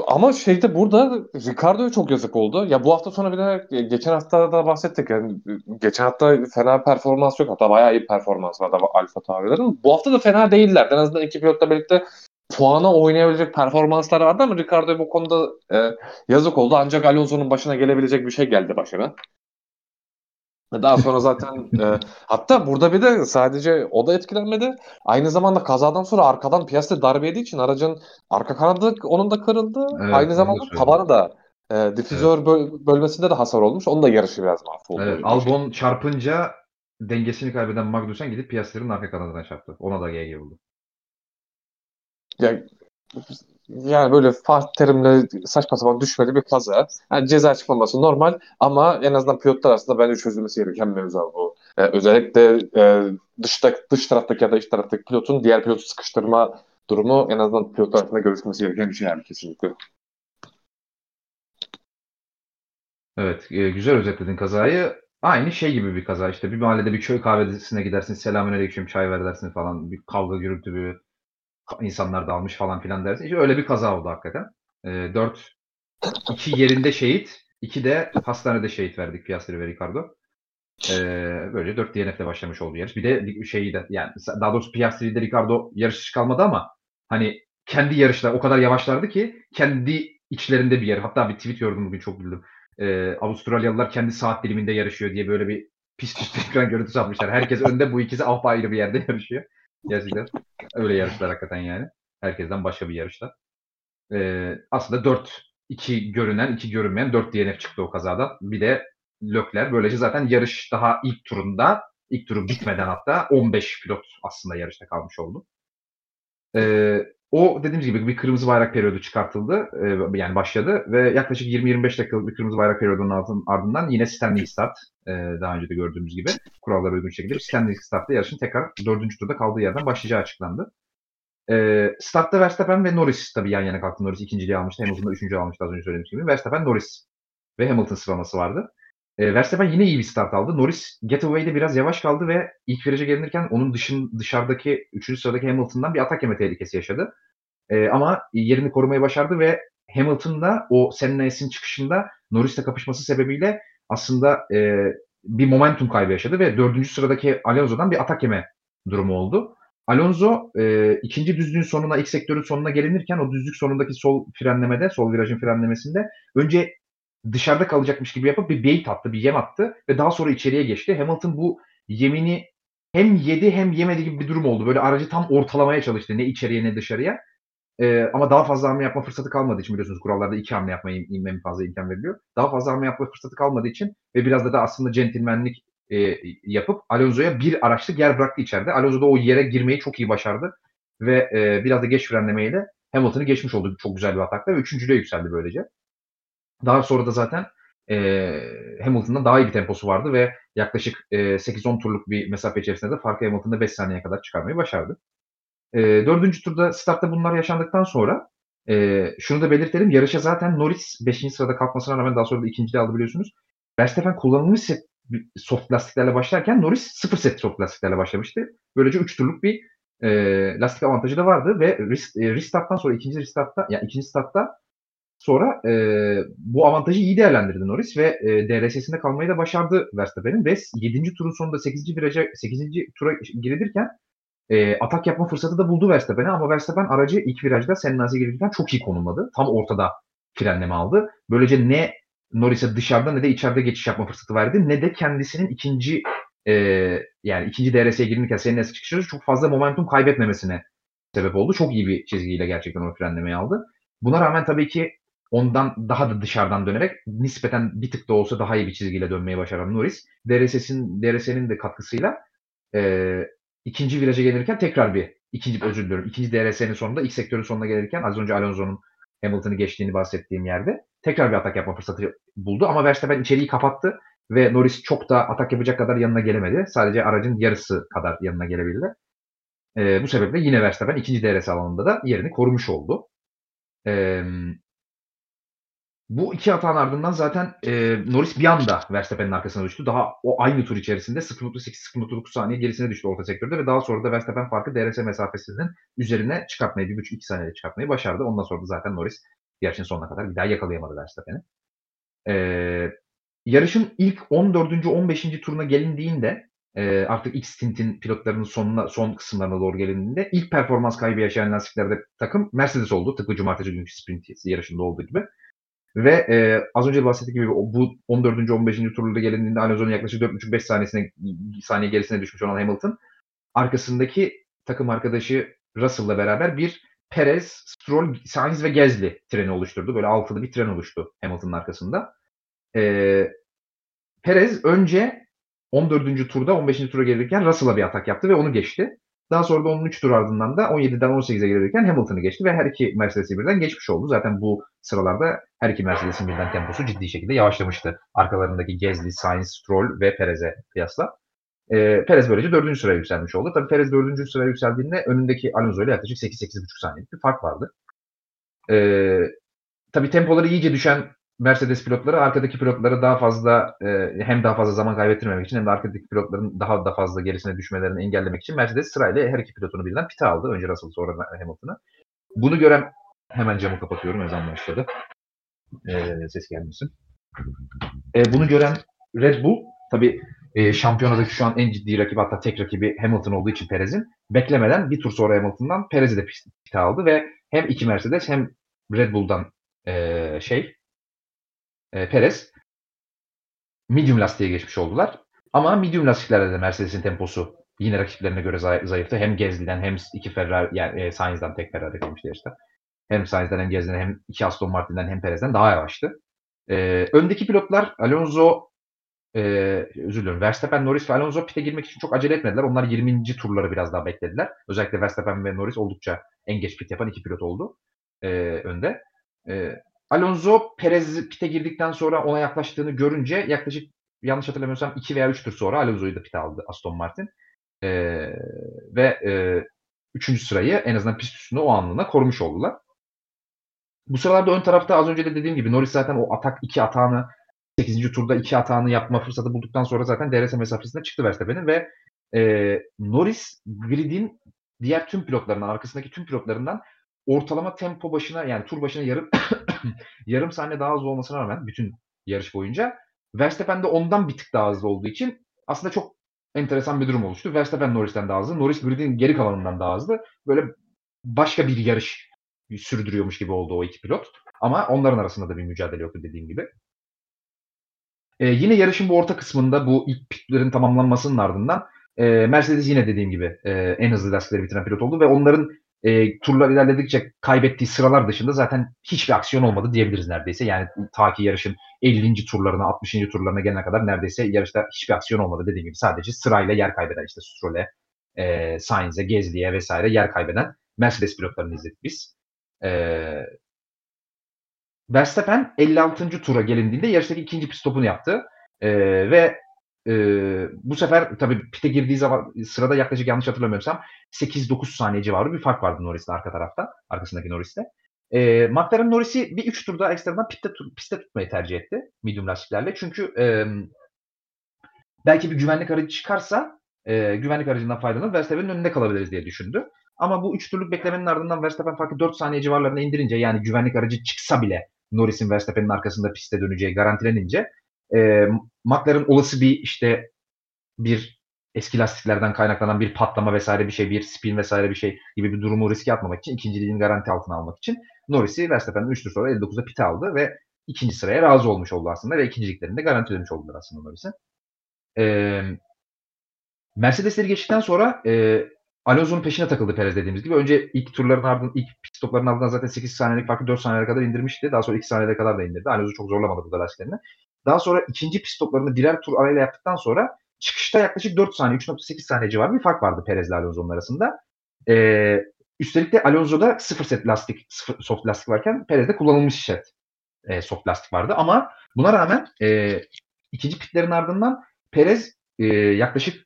ama şeyde burada Ricardo'ya çok yazık oldu. Ya bu hafta sonu bir de e, geçen hafta da bahsettik. Yani geçen hafta fena performans yok. Hatta bayağı iyi performans var da Alfa Tauri'lerin. Bu hafta da fena değiller. En azından iki pilotla birlikte puana oynayabilecek performansları vardı ama Ricardo'ya bu konuda e, yazık oldu. Ancak Alonso'nun başına gelebilecek bir şey geldi başına. Daha sonra zaten e, hatta burada bir de sadece o da etkilenmedi. Aynı zamanda kazadan sonra arkadan Piastri darbe yediği için aracın arka kanadı onun da kırıldı. Evet, Aynı zamanda tabanı da e, difüzör böl- bölmesinde de hasar olmuş. Onun da yarışı biraz mahvoldu. Evet, Albon çarpınca dengesini kaybeden Magnussen gidip Piastri'nin arka kanadına çarptı. Ona da GG buldu. Ya, yani böyle Fatih Terim'le saçma sapan düşmeli bir kaza. Yani ceza çıkmaması normal ama en azından pilotlar arasında bence çözülmesi gereken mevzu bu. Ee, özellikle e, dışta, dış taraftaki ya da iç taraftaki pilotun diğer pilotu sıkıştırma durumu en azından pilotlar arasında görüşmesi gereken bir şey yani kesinlikle. Evet, e, güzel özetledin kazayı. Aynı şey gibi bir kaza. İşte bir mahallede bir köy kahvesine gidersin, selamünaleyküm, çay ver dersin falan. Bir kavga gürültü bir insanlar dalmış falan filan dersin. İşte öyle bir kaza oldu hakikaten. E, 4 iki yerinde şehit, iki de hastanede şehit verdik Piastri ve Ricardo. E, böyle 4 DNF'le başlamış oldu yarış. Bir de şeyi de yani daha doğrusu Piastri ile Ricardo yarış dışı kalmadı ama hani kendi yarışlar o kadar yavaşlardı ki kendi içlerinde bir yer. Hatta bir tweet gördüm bugün çok güldüm. Ee, Avustralyalılar kendi saat diliminde yarışıyor diye böyle bir pis pis ekran görüntüsü atmışlar. Herkes önde bu ikisi apayrı bir yerde yarışıyor. Gerçekten öyle yarışlar hakikaten yani. Herkesten başka bir yarışlar. Ee, aslında 4 2 görünen, 2 görünmeyen 4 DNF çıktı o kazada. Bir de Lökler. Böylece zaten yarış daha ilk turunda, ilk turu bitmeden hatta 15 pilot aslında yarışta kalmış oldu. Ee, o dediğimiz gibi bir kırmızı bayrak periyodu çıkartıldı. E, yani başladı ve yaklaşık 20-25 dakikalık bir kırmızı bayrak periyodunun ardından yine standing start e, daha önce de gördüğümüz gibi kurallara uygun şekilde standing startla yarışın tekrar dördüncü turda kaldığı yerden başlayacağı açıklandı. E, startta Verstappen ve Norris tabii yan yana kalktı. Norris ikinciliği almıştı. Hamilton da üçüncü almıştı az önce söylediğim gibi. Verstappen, Norris ve Hamilton sıralaması vardı. E, Verstappen yine iyi bir start aldı. Norris getaway'de biraz yavaş kaldı ve ilk viraja gelinirken onun dışın dışarıdaki 3. sıradaki Hamilton'dan bir atak yeme tehlikesi yaşadı. E, ama yerini korumayı başardı ve Hamilton'da o Senna S'in çıkışında Norris'le kapışması sebebiyle aslında e, bir momentum kaybı yaşadı ve dördüncü sıradaki Alonso'dan bir atak yeme durumu oldu. Alonso e, ikinci düzlüğün sonuna, ilk sektörün sonuna gelinirken o düzlük sonundaki sol frenlemede, sol virajın frenlemesinde önce dışarıda kalacakmış gibi yapıp bir bait attı, bir yem attı ve daha sonra içeriye geçti. Hamilton bu yemini hem yedi hem yemedi gibi bir durum oldu. Böyle aracı tam ortalamaya çalıştı ne içeriye ne dışarıya. Ee, ama daha fazla hamle yapma fırsatı kalmadığı için biliyorsunuz kurallarda iki hamle yapmaya inmem fazla imkan veriliyor. Daha fazla hamle yapma fırsatı kalmadığı için ve biraz da, da aslında centilmenlik e, yapıp Alonso'ya bir araçlık yer bıraktı içeride. Alonso da o yere girmeyi çok iyi başardı ve e, biraz da geç frenlemeyle Hamilton'ı geçmiş oldu çok güzel bir atakla ve üçüncülüğe yükseldi böylece. Daha sonra da zaten e, Hamilton'dan daha iyi bir temposu vardı ve yaklaşık e, 8-10 turluk bir mesafe içerisinde de farkı Hamilton'da 5 saniyeye kadar çıkarmayı başardı. E, dördüncü turda startta bunlar yaşandıktan sonra e, şunu da belirtelim. Yarışa zaten Norris 5. sırada kalkmasına rağmen daha sonra da ikinciliği aldı biliyorsunuz. Verstappen kullanılmış set soft lastiklerle başlarken Norris sıfır set soft lastiklerle başlamıştı. Böylece 3 turluk bir e, lastik avantajı da vardı ve restarttan sonra ikinci restartta yani ikinci startta sonra e, bu avantajı iyi değerlendirdi Norris ve e, DRS'sinde kalmayı da başardı Verstappen'in ve 7. turun sonunda 8. viraja 8. tura girilirken e, atak yapma fırsatı da buldu Verstappen'e ama Verstappen aracı ilk virajda Senna'ya girirken çok iyi konumladı. Tam ortada frenleme aldı. Böylece ne Norris'e dışarıda ne de içeride geçiş yapma fırsatı verdi ne de kendisinin ikinci e, yani ikinci DRS'ye girirken Senna'ya çıkışı çok fazla momentum kaybetmemesine sebep oldu. Çok iyi bir çizgiyle gerçekten o frenlemeyi aldı. Buna rağmen tabii ki ondan daha da dışarıdan dönerek nispeten bir tık da olsa daha iyi bir çizgiyle dönmeyi başaran Norris DRS'nin DRS'nin de katkısıyla e, ikinci viraja gelirken tekrar bir ikinci özür diliyorum. İkinci DRS'nin sonunda ilk sektörün sonuna gelirken az önce Alonso'nun Hamilton'ı geçtiğini bahsettiğim yerde tekrar bir atak yapma fırsatı buldu ama Verstappen içeriği kapattı ve Norris çok da atak yapacak kadar yanına gelemedi. Sadece aracın yarısı kadar yanına gelebildi. E, bu sebeple yine Verstappen ikinci DRS alanında da yerini korumuş oldu. E, bu iki hatanın ardından zaten e, Norris bir anda Verstappen'in arkasına düştü. Daha o aynı tur içerisinde 0.8-0.9 saniye gerisine düştü orta sektörde ve daha sonra da Verstappen farkı DRS mesafesinin üzerine çıkartmayı, 1.5-2 saniyede çıkartmayı başardı. Ondan sonra da zaten Norris yarışın sonuna kadar bir daha yakalayamadı Verstappen'i. E, yarışın ilk 14. 15. turuna gelindiğinde e, artık ilk stintin pilotlarının sonuna, son kısımlarına doğru gelindiğinde ilk performans kaybı yaşayan lastiklerde takım Mercedes oldu. Tıpkı cumartesi günkü sprint yarışında olduğu gibi. Ve e, az önce bahsettiğim gibi bu 14. 15. turlarda gelindiğinde Alonso'nun yaklaşık 4,5-5 saniyesine saniye gerisine düşmüş olan Hamilton arkasındaki takım arkadaşı Russell'la beraber bir Perez, Stroll, Sainz ve Gezli treni oluşturdu. Böyle altılı bir tren oluştu Hamilton'ın arkasında. Ee, Perez önce 14. turda 15. tura gelirken Russell'a bir atak yaptı ve onu geçti. Daha sonra da onun 3 tur ardından da 17'den 18'e gelirken Hamilton'ı geçti ve her iki Mercedes'i birden geçmiş oldu. Zaten bu sıralarda her iki Mercedes'in birden temposu ciddi şekilde yavaşlamıştı. Arkalarındaki Gezli, Sainz, Stroll ve Perez'e kıyasla. E, Perez böylece dördüncü sıraya yükselmiş oldu. Tabii Perez dördüncü sıraya yükseldiğinde önündeki Alonso ile yaklaşık 8-8,5 saniyelik bir fark vardı. E, tabii tempoları iyice düşen Mercedes pilotları arkadaki pilotları daha fazla e, hem daha fazla zaman kaybettirmemek için hem de arkadaki pilotların daha da fazla gerisine düşmelerini engellemek için Mercedes sırayla her iki pilotunu birden pite aldı. Önce Russell sonra Hamilton'ı. Bunu gören hemen camı kapatıyorum ezan başladı. E, ses gelmesin. E, bunu gören Red Bull tabii e, şampiyonadaki şu an en ciddi rakip hatta tek rakibi Hamilton olduğu için Perez'in beklemeden bir tur sonra Hamilton'dan Perez'i de pite aldı ve hem iki Mercedes hem Red Bull'dan e, şey e, Perez medium lastiğe geçmiş oldular. Ama medium lastiklerde de Mercedes'in temposu yine rakiplerine göre zayıftı. Hem Gezli'den hem iki Ferrari yani e, Sainz'dan tek Ferrari kalmıştı işte. Hem Sainz'den hem Gezli'den hem iki Aston Martin'den hem Perez'den daha yavaştı. E, öndeki pilotlar Alonso e, özür diliyorum. Verstappen, Norris ve Alonso pite girmek için çok acele etmediler. Onlar 20. turları biraz daha beklediler. Özellikle Verstappen ve Norris oldukça en geç pit yapan iki pilot oldu e, önde. E, Alonso Perez pite girdikten sonra ona yaklaştığını görünce yaklaşık yanlış hatırlamıyorsam 2 veya 3 tur sonra Alonso'yu da pite aldı Aston Martin. E, ve e, üçüncü sırayı en azından pist üstünde o anlığına korumuş oldular. Bu sıralarda ön tarafta az önce de dediğim gibi Norris zaten o atak iki atağını 8. turda iki atağını yapma fırsatı bulduktan sonra zaten DRS mesafesine çıktı Verstappen'in ve e, Norris gridin diğer tüm pilotlarından, arkasındaki tüm pilotlarından ortalama tempo başına yani tur başına yarım yarım saniye daha hızlı olmasına rağmen bütün yarış boyunca Verstappen de ondan bir tık daha hızlı olduğu için aslında çok enteresan bir durum oluştu. Verstappen Norris'ten daha hızlı, Norris gridin geri kalanından daha hızlı. Böyle başka bir yarış sürdürüyormuş gibi oldu o iki pilot. Ama onların arasında da bir mücadele yoktu dediğim gibi. E, yine yarışın bu orta kısmında bu ilk pitlerin tamamlanmasının ardından e, Mercedes yine dediğim gibi e, en hızlı lastikleri bitiren pilot oldu ve onların e, turlar ilerledikçe kaybettiği sıralar dışında zaten hiçbir aksiyon olmadı diyebiliriz neredeyse. Yani ta ki yarışın 50. turlarına 60. turlarına gelene kadar neredeyse yarışta hiçbir aksiyon olmadı dediğim gibi. Sadece sırayla yer kaybeden işte Stroll'e, e, Sainz'e, Gezli'ye vesaire yer kaybeden Mercedes pilotlarını izledik biz. E, Verstappen 56. tura gelindiğinde yarıştaki ikinci pit stopunu yaptı. E, ve e, bu sefer tabii pite girdiği zaman sırada yaklaşık yanlış hatırlamıyorsam 8-9 saniye civarı bir fark vardı Norris'te arka tarafta. Arkasındaki Norris'te. E, McLaren Norris'i bir 3 turda ekstradan pitte, piste tutmayı tercih etti. Medium lastiklerle. Çünkü e, belki bir güvenlik aracı çıkarsa e, güvenlik aracından faydalanıp Verstappen'in önünde kalabiliriz diye düşündü. Ama bu 3 turluk beklemenin ardından Verstappen farkı 4 saniye civarlarına indirince yani güvenlik aracı çıksa bile Norris'in Verstappen'in arkasında piste döneceği garantilenince e, McLaren olası bir işte bir eski lastiklerden kaynaklanan bir patlama vesaire bir şey, bir spin vesaire bir şey gibi bir durumu riske atmamak için, ikinciliğin garanti altına almak için Norris'i Verstappen'den 3 tur sonra 59'a pite aldı ve ikinci sıraya razı olmuş oldu aslında ve ikinciliklerini de garantilemiş oldular aslında Norris'e. Ee, Mercedes'leri geçtikten sonra e, Alonso'nun peşine takıldı Perez dediğimiz gibi. Önce ilk turların ardından, ilk pit stopların ardından zaten 8 saniyelik farkı 4 saniyeye kadar indirmişti. Daha sonra 2 saniyeye kadar da indirdi. Alonso çok zorlamadı bu lastiklerini. Daha sonra ikinci pit stoplarını birer tur arayla yaptıktan sonra çıkışta yaklaşık 4 saniye, 3.8 saniye civarı bir fark vardı Perez ile Alonso'nun arasında. Ee, üstelik de Alonso'da 0 set lastik, 0 soft lastik varken Perez'de kullanılmış set e, soft lastik vardı. Ama buna rağmen e, ikinci pitlerin ardından Perez e, yaklaşık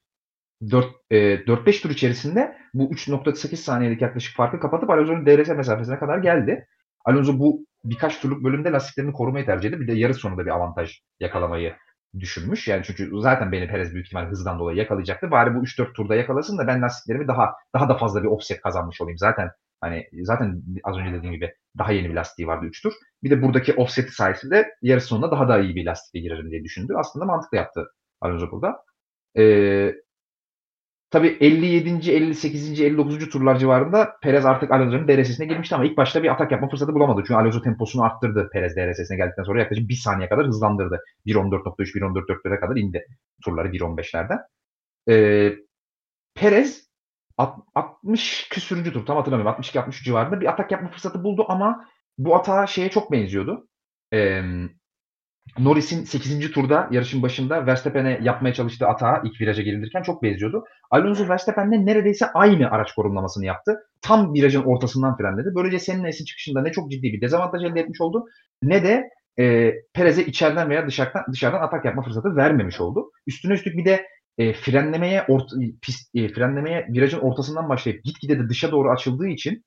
4-5 e, tur içerisinde bu 3.8 saniyelik yaklaşık farkı kapatıp Alonso'nun DRS mesafesine kadar geldi. Alonso bu birkaç turluk bölümde lastiklerini korumayı tercih etti. Bir de yarı sonunda bir avantaj yakalamayı düşünmüş. Yani çünkü zaten beni Perez büyük ihtimal hızdan dolayı yakalayacaktı. Bari bu 3-4 turda yakalasın da ben lastiklerimi daha daha da fazla bir offset kazanmış olayım. Zaten hani zaten az önce dediğim gibi daha yeni bir lastiği vardı 3 tur. Bir de buradaki offset sayesinde yarı sonunda daha da iyi bir lastikle girerim diye düşündü. Aslında mantıklı yaptı Alonso burada. Ee, Tabii 57. 58. 59. turlar civarında Perez artık Alonso'nun DRS'sine girmişti ama ilk başta bir atak yapma fırsatı bulamadı. Çünkü Alonso temposunu arttırdı Perez DRS'ine geldikten sonra yaklaşık bir saniye kadar hızlandırdı. 1.14.3, 1.14.4'lere kadar indi turları 1.15'lerden. Ee, Perez 60 küsürüncü tur tam hatırlamıyorum 62-63 civarında bir atak yapma fırsatı buldu ama bu atağa şeye çok benziyordu. Ee, Norris'in 8. turda yarışın başında Verstappen'e yapmaya çalıştığı atağa ilk viraja girilirken çok benziyordu. Alonso Verstappen'le neredeyse aynı araç korumlamasını yaptı. Tam virajın ortasından frenledi. Böylece senin esin çıkışında ne çok ciddi bir dezavantaj elde etmiş oldu ne de e, Perez'e içeriden veya dışarıdan, dışarıdan atak yapma fırsatı vermemiş oldu. Üstüne üstlük bir de e, frenlemeye orta, pist, e, frenlemeye virajın ortasından başlayıp gitgide de dışa doğru açıldığı için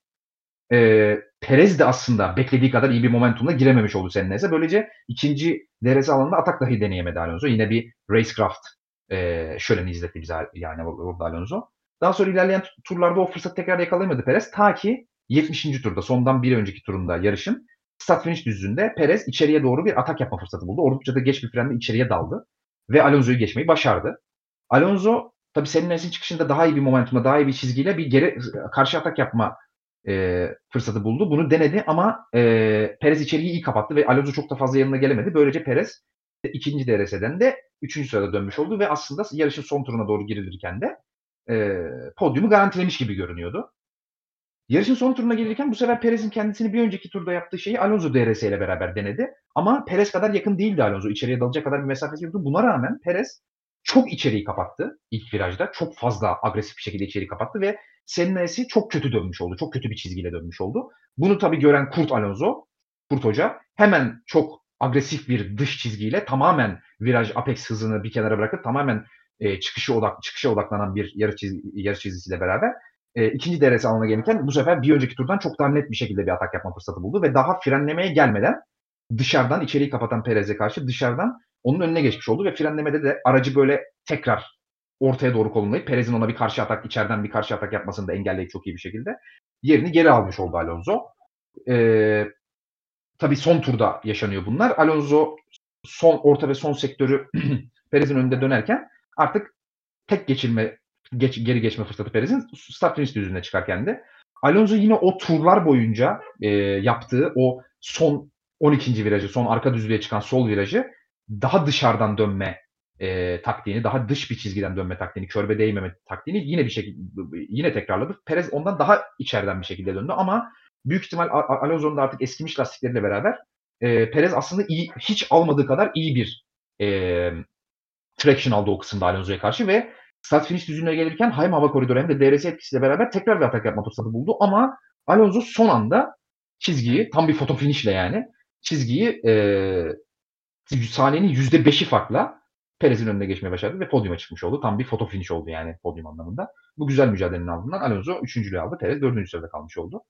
e, Perez de aslında beklediği kadar iyi bir momentumla girememiş oldu Sennes'e. Böylece ikinci DRS alanında atak dahi deneyemedi Alonso. Yine bir racecraft e, şöleni izletti bize yani orada Alonso. Daha sonra ilerleyen turlarda o fırsat tekrar yakalayamadı Perez. Ta ki 70. turda sondan bir önceki turunda yarışın start finish düzlüğünde Perez içeriye doğru bir atak yapma fırsatı buldu. Oldukça da geç bir frenle içeriye daldı. Ve Alonso'yu geçmeyi başardı. Alonso tabii senin nesin çıkışında daha iyi bir momentumda, daha iyi bir çizgiyle bir geri karşı atak yapma e, fırsatı buldu. Bunu denedi ama e, Perez içeriği iyi kapattı ve Alonso çok da fazla yanına gelemedi. Böylece Perez ikinci DRS'den de üçüncü sırada dönmüş oldu ve aslında yarışın son turuna doğru girilirken de e, podyumu garantilemiş gibi görünüyordu. Yarışın son turuna gelirken bu sefer Perez'in kendisini bir önceki turda yaptığı şeyi Alonso DRS ile beraber denedi. Ama Perez kadar yakın değildi Alonso. İçeriye dalacak kadar bir mesafesi yoktu. Buna rağmen Perez çok içeriği kapattı ilk virajda. Çok fazla agresif bir şekilde içeriği kapattı ve Senna'si çok kötü dönmüş oldu. Çok kötü bir çizgiyle dönmüş oldu. Bunu tabii gören Kurt Alonso, Kurt Hoca hemen çok agresif bir dış çizgiyle tamamen viraj apex hızını bir kenara bırakıp tamamen e, çıkışı odak çıkışa odaklanan bir yarış, çizgi, yarış çizgisiyle beraber e, ikinci DRS alanına gelirken bu sefer bir önceki turdan çok daha net bir şekilde bir atak yapma fırsatı buldu ve daha frenlemeye gelmeden dışarıdan içeriği kapatan Perez'e karşı dışarıdan onun önüne geçmiş oldu ve frenlemede de aracı böyle tekrar ortaya doğru kolumlayıp Perez'in ona bir karşı atak, içeriden bir karşı atak yapmasını da engelleyip çok iyi bir şekilde yerini geri almış oldu Alonso. Ee, tabii son turda yaşanıyor bunlar. Alonso son orta ve son sektörü Perez'in önünde dönerken artık tek geçilme geç, geri geçme fırsatı Perez'in start finish düzlüğüne çıkarken de Alonso yine o turlar boyunca e, yaptığı o son 12. virajı, son arka düzlüğe çıkan sol virajı daha dışarıdan dönme e, taktiğini, daha dış bir çizgiden dönme taktiğini, körbe değmeme taktiğini yine bir şekilde yine tekrarladı. Perez ondan daha içeriden bir şekilde döndü ama büyük ihtimal Alonso'nun artık eskimiş lastikleriyle beraber e, Perez aslında iyi hiç almadığı kadar iyi bir e, traction aldı o kısımda Alonso'ya karşı ve start finish düzlüğüne gelirken hem hava koridoru hem de DRS etkisiyle beraber tekrar bir atak yapma fırsatı buldu ama Alonso son anda çizgiyi tam bir foto finish'le yani çizgiyi e, saniyenin %5'i farkla Perez'in önüne geçmeye başardı ve podyuma çıkmış oldu. Tam bir foto finish oldu yani podyum anlamında. Bu güzel mücadelenin ardından Alonso üçüncülüğü aldı. Perez dördüncü sırada kalmış oldu.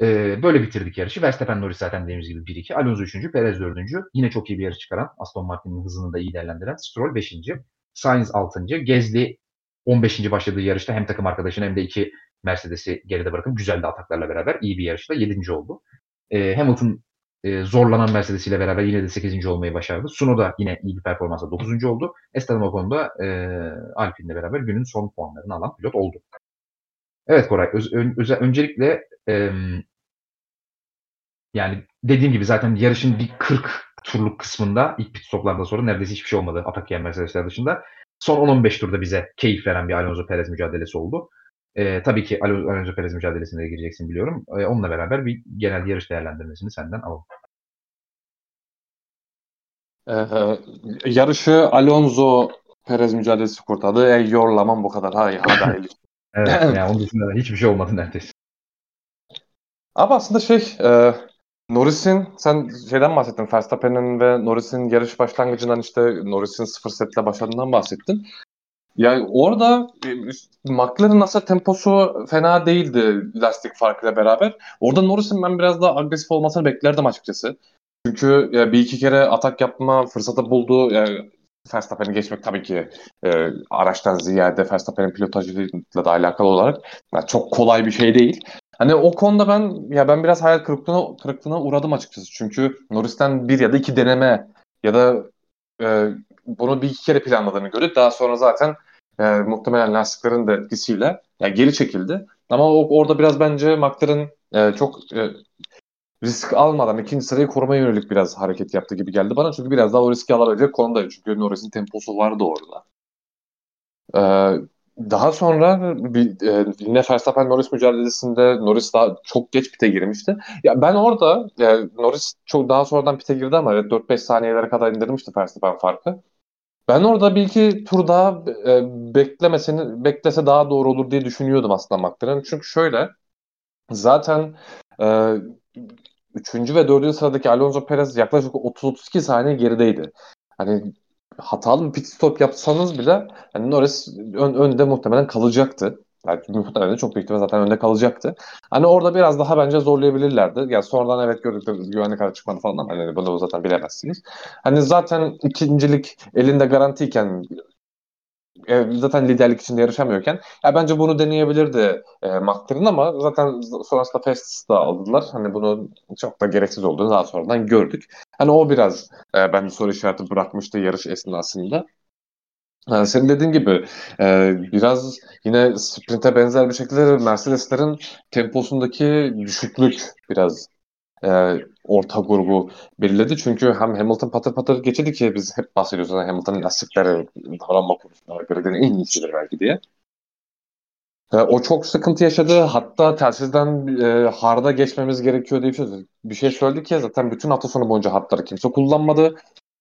Ee, böyle bitirdik yarışı. Verstappen Norris zaten dediğimiz gibi 1-2. Alonso 3. Perez 4. Yine çok iyi bir yarış çıkaran. Aston Martin'in hızını da iyi değerlendiren. Stroll 5. Sainz 6. Gezli 15. başladığı yarışta hem takım arkadaşını hem de iki Mercedes'i geride bırakıp güzel de ataklarla beraber iyi bir yarışta 7. oldu. Ee, Hamilton e, zorlanan Mercedes ile beraber yine de 8. olmayı başardı. Suno da yine iyi bir performansla 9. oldu. Esteban Ocon da e, Alpine'le beraber günün son puanlarını alan pilot oldu. Evet Koray, öz, öz, öncelikle e, yani dediğim gibi zaten yarışın bir 40 turluk kısmında ilk pit stoplardan sonra neredeyse hiçbir şey olmadı atak yiyen Mercedesler dışında. Son 10-15 turda bize keyif veren bir Alonso Perez mücadelesi oldu. E, tabii ki Alonso Perez mücadelesine gireceksin biliyorum. E, onunla beraber bir genel yarış değerlendirmesini senden alalım. Ee, yarışı Alonso Perez mücadelesi kurtardı. Ey yorlamam bu kadar. Hay hadi Evet yani onun dışında hiçbir şey olmadı neredeyse. Ama aslında şey e, Norris'in sen şeyden bahsettin. Verstappen'in ve Norris'in yarış başlangıcından işte Norris'in sıfır setle başladığından bahsettin. Yani orada e, McLaren aslında temposu fena değildi lastik farkıyla beraber. Orada Norris'in ben biraz daha agresif olmasını beklerdim açıkçası. Çünkü bir iki kere atak yapma fırsatı buldu. Yani, Verstappen'i geçmek tabii ki e, araçtan ziyade Verstappen'in pilotajıyla da alakalı olarak yani çok kolay bir şey değil. Hani o konuda ben ya ben biraz hayal kırıklığına, kırıklığına uğradım açıkçası. Çünkü Norris'ten bir ya da iki deneme ya da e, bunu bir iki kere planladığını gördük. Daha sonra zaten e, muhtemelen lastiklerin de etkisiyle yani geri çekildi. Ama o, orada biraz bence McLaren e, çok e, risk almadan ikinci sırayı korumaya yönelik biraz hareket yaptı gibi geldi bana. Çünkü biraz daha o riski alabilecek konumdaydı. Çünkü Norris'in temposu vardı orada. Ee, daha sonra bir, e, yine Verstappen Norris mücadelesinde Norris daha çok geç pite girmişti. Ya ben orada e, Norris çok daha sonradan pite girdi ama evet 4-5 saniyelere kadar indirmişti Verstappen farkı. Ben orada bir iki tur daha e, beklemesini beklese daha doğru olur diye düşünüyordum aslında McLaren. Çünkü şöyle zaten e, 3. ve 4. sıradaki Alonso Perez yaklaşık 30-32 saniye gerideydi. Hani hatalı bir pit stop yapsanız bile hani Norris ön, önde muhtemelen kalacaktı. Belki muhtemelen çok büyük ihtimalle zaten önde kalacaktı. Hani orada biraz daha bence zorlayabilirlerdi. Yani sonradan evet gördük güvenlik aracı çıkmadı falan ama hani bunu zaten bilemezsiniz. Hani zaten ikincilik elinde garantiyken e, zaten liderlik için yarışamıyorken ya bence bunu deneyebilirdi e, McLaren ama zaten sonrasında Festus da aldılar. Hani bunu çok da gereksiz olduğunu daha sonradan gördük. Hani o biraz e, ben soru işareti bırakmıştı yarış esnasında. Yani senin dediğin gibi e, biraz yine sprinte benzer bir şekilde Mercedeslerin temposundaki düşüklük biraz e, orta grubu belirledi. Çünkü hem Hamilton patır patır geçirdi ki biz hep bahsediyoruz. Yani Hamilton'ın lastikleri davranma konusunda göre en iyisidir belki diye. E, o çok sıkıntı yaşadı. Hatta telsizden e, harda geçmemiz gerekiyor diye bir şey, bir şey söyledi ki zaten bütün hafta sonu boyunca hatları kimse kullanmadı.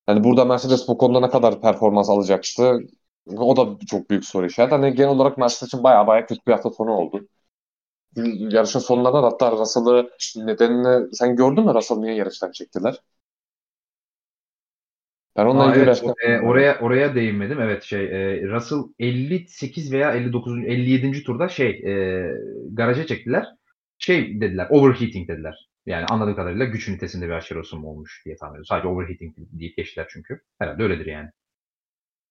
Yani burada Mercedes bu konuda ne kadar performans alacaktı? O da çok büyük soru işareti. Hani genel olarak Mercedes için bayağı bayağı kötü bir hafta sonu oldu yarışın sonlarında hatta Russell'ı nedenini sen gördün mü Russell niye yarıştan çektiler? Ben onunla ilgili evet, e, oraya oraya değinmedim. Evet şey e, Russell 58 veya 59 57. turda şey e, garaja çektiler. Şey dediler overheating dediler. Yani anladığım kadarıyla güç ünitesinde bir aşırı ısınma olmuş diye tahmin ediyorum. Sadece overheating deyip geçtiler çünkü. Herhalde öyledir yani.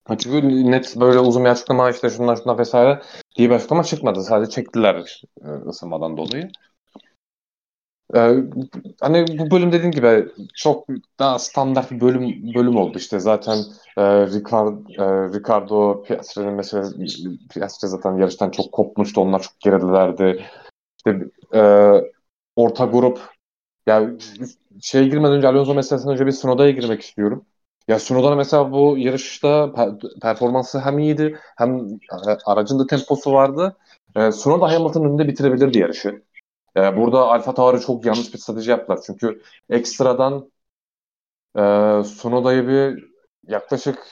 Çünkü net böyle uzun bir açıklama işte şundan şundan vesaire diye bir açıklama çıkmadı. Sadece çektiler e, ısınmadan dolayı. Ee, hani bu bölüm dediğim gibi çok daha standart bir bölüm bölüm oldu işte zaten e, Ricard, e, Ricardo Piastri'nin mesela Piastri zaten yarıştan çok kopmuştu onlar çok geridelerdi işte e, orta grup yani şey girmeden önce Alonso meselesinden önce bir Snowda'ya girmek istiyorum. Ya Sunoda'nın mesela bu yarışta performansı hem iyiydi hem e, aracın da temposu vardı. E, Sunoda Hamilton'ın önünde bitirebilirdi yarışı. E, burada Alfa Tauri çok yanlış bir strateji yaptılar. Çünkü ekstradan e, Sunoda'yı bir yaklaşık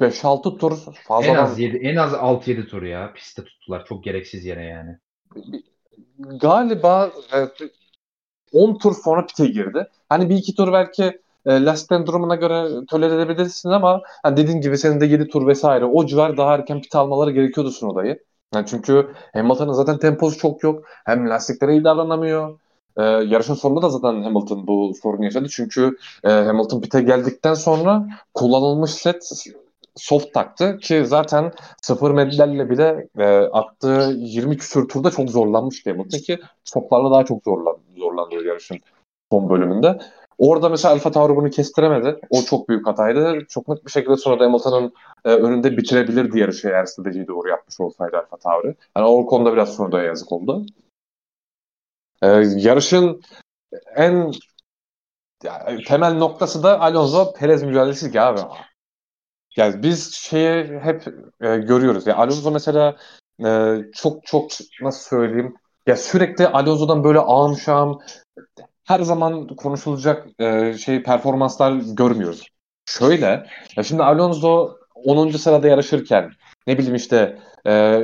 5-6 tur fazla en az 7 en az 6-7 tur ya pistte tuttular çok gereksiz yere yani. Galiba e, 10 tur sonra pite girdi. Hani bir iki tur belki e, lastiklerin durumuna göre tolere edebilirsin ama hani dediğin gibi senin de 7 tur vesaire o civar daha erken pit almaları gerekiyordu Sunoda'yı. Yani çünkü Hamilton'ın zaten temposu çok yok. Hem lastiklere iyi davranamıyor. Ee, yarışın sonunda da zaten Hamilton bu sorunu yaşadı. Çünkü e, Hamilton pite geldikten sonra kullanılmış set soft taktı ki zaten sıfır medlerle bile e, attığı 20 küsur turda çok zorlanmıştı Hamilton ki softlarla daha çok zorlandı, zorlandı yarışın son bölümünde. Orada mesela Alfa Tauri bunu kestiremedi. O çok büyük hataydı. Çok net bir şekilde sonra Hamilton'ın e, önünde bitirebilirdi yarışı eğer stratejiyi doğru yapmış olsaydı Alfa Tauri. Yani o konuda biraz sonra yazık oldu. E, yarışın en yani temel noktası da Alonso Perez mücadelesi ki abi. Yani biz şeyi hep e, görüyoruz. Yani Alonso mesela e, çok çok nasıl söyleyeyim ya sürekli Alonso'dan böyle ağım şam her zaman konuşulacak e, şey performanslar görmüyoruz. Şöyle, ya şimdi Alonso 10. sırada yarışırken ne bileyim işte e,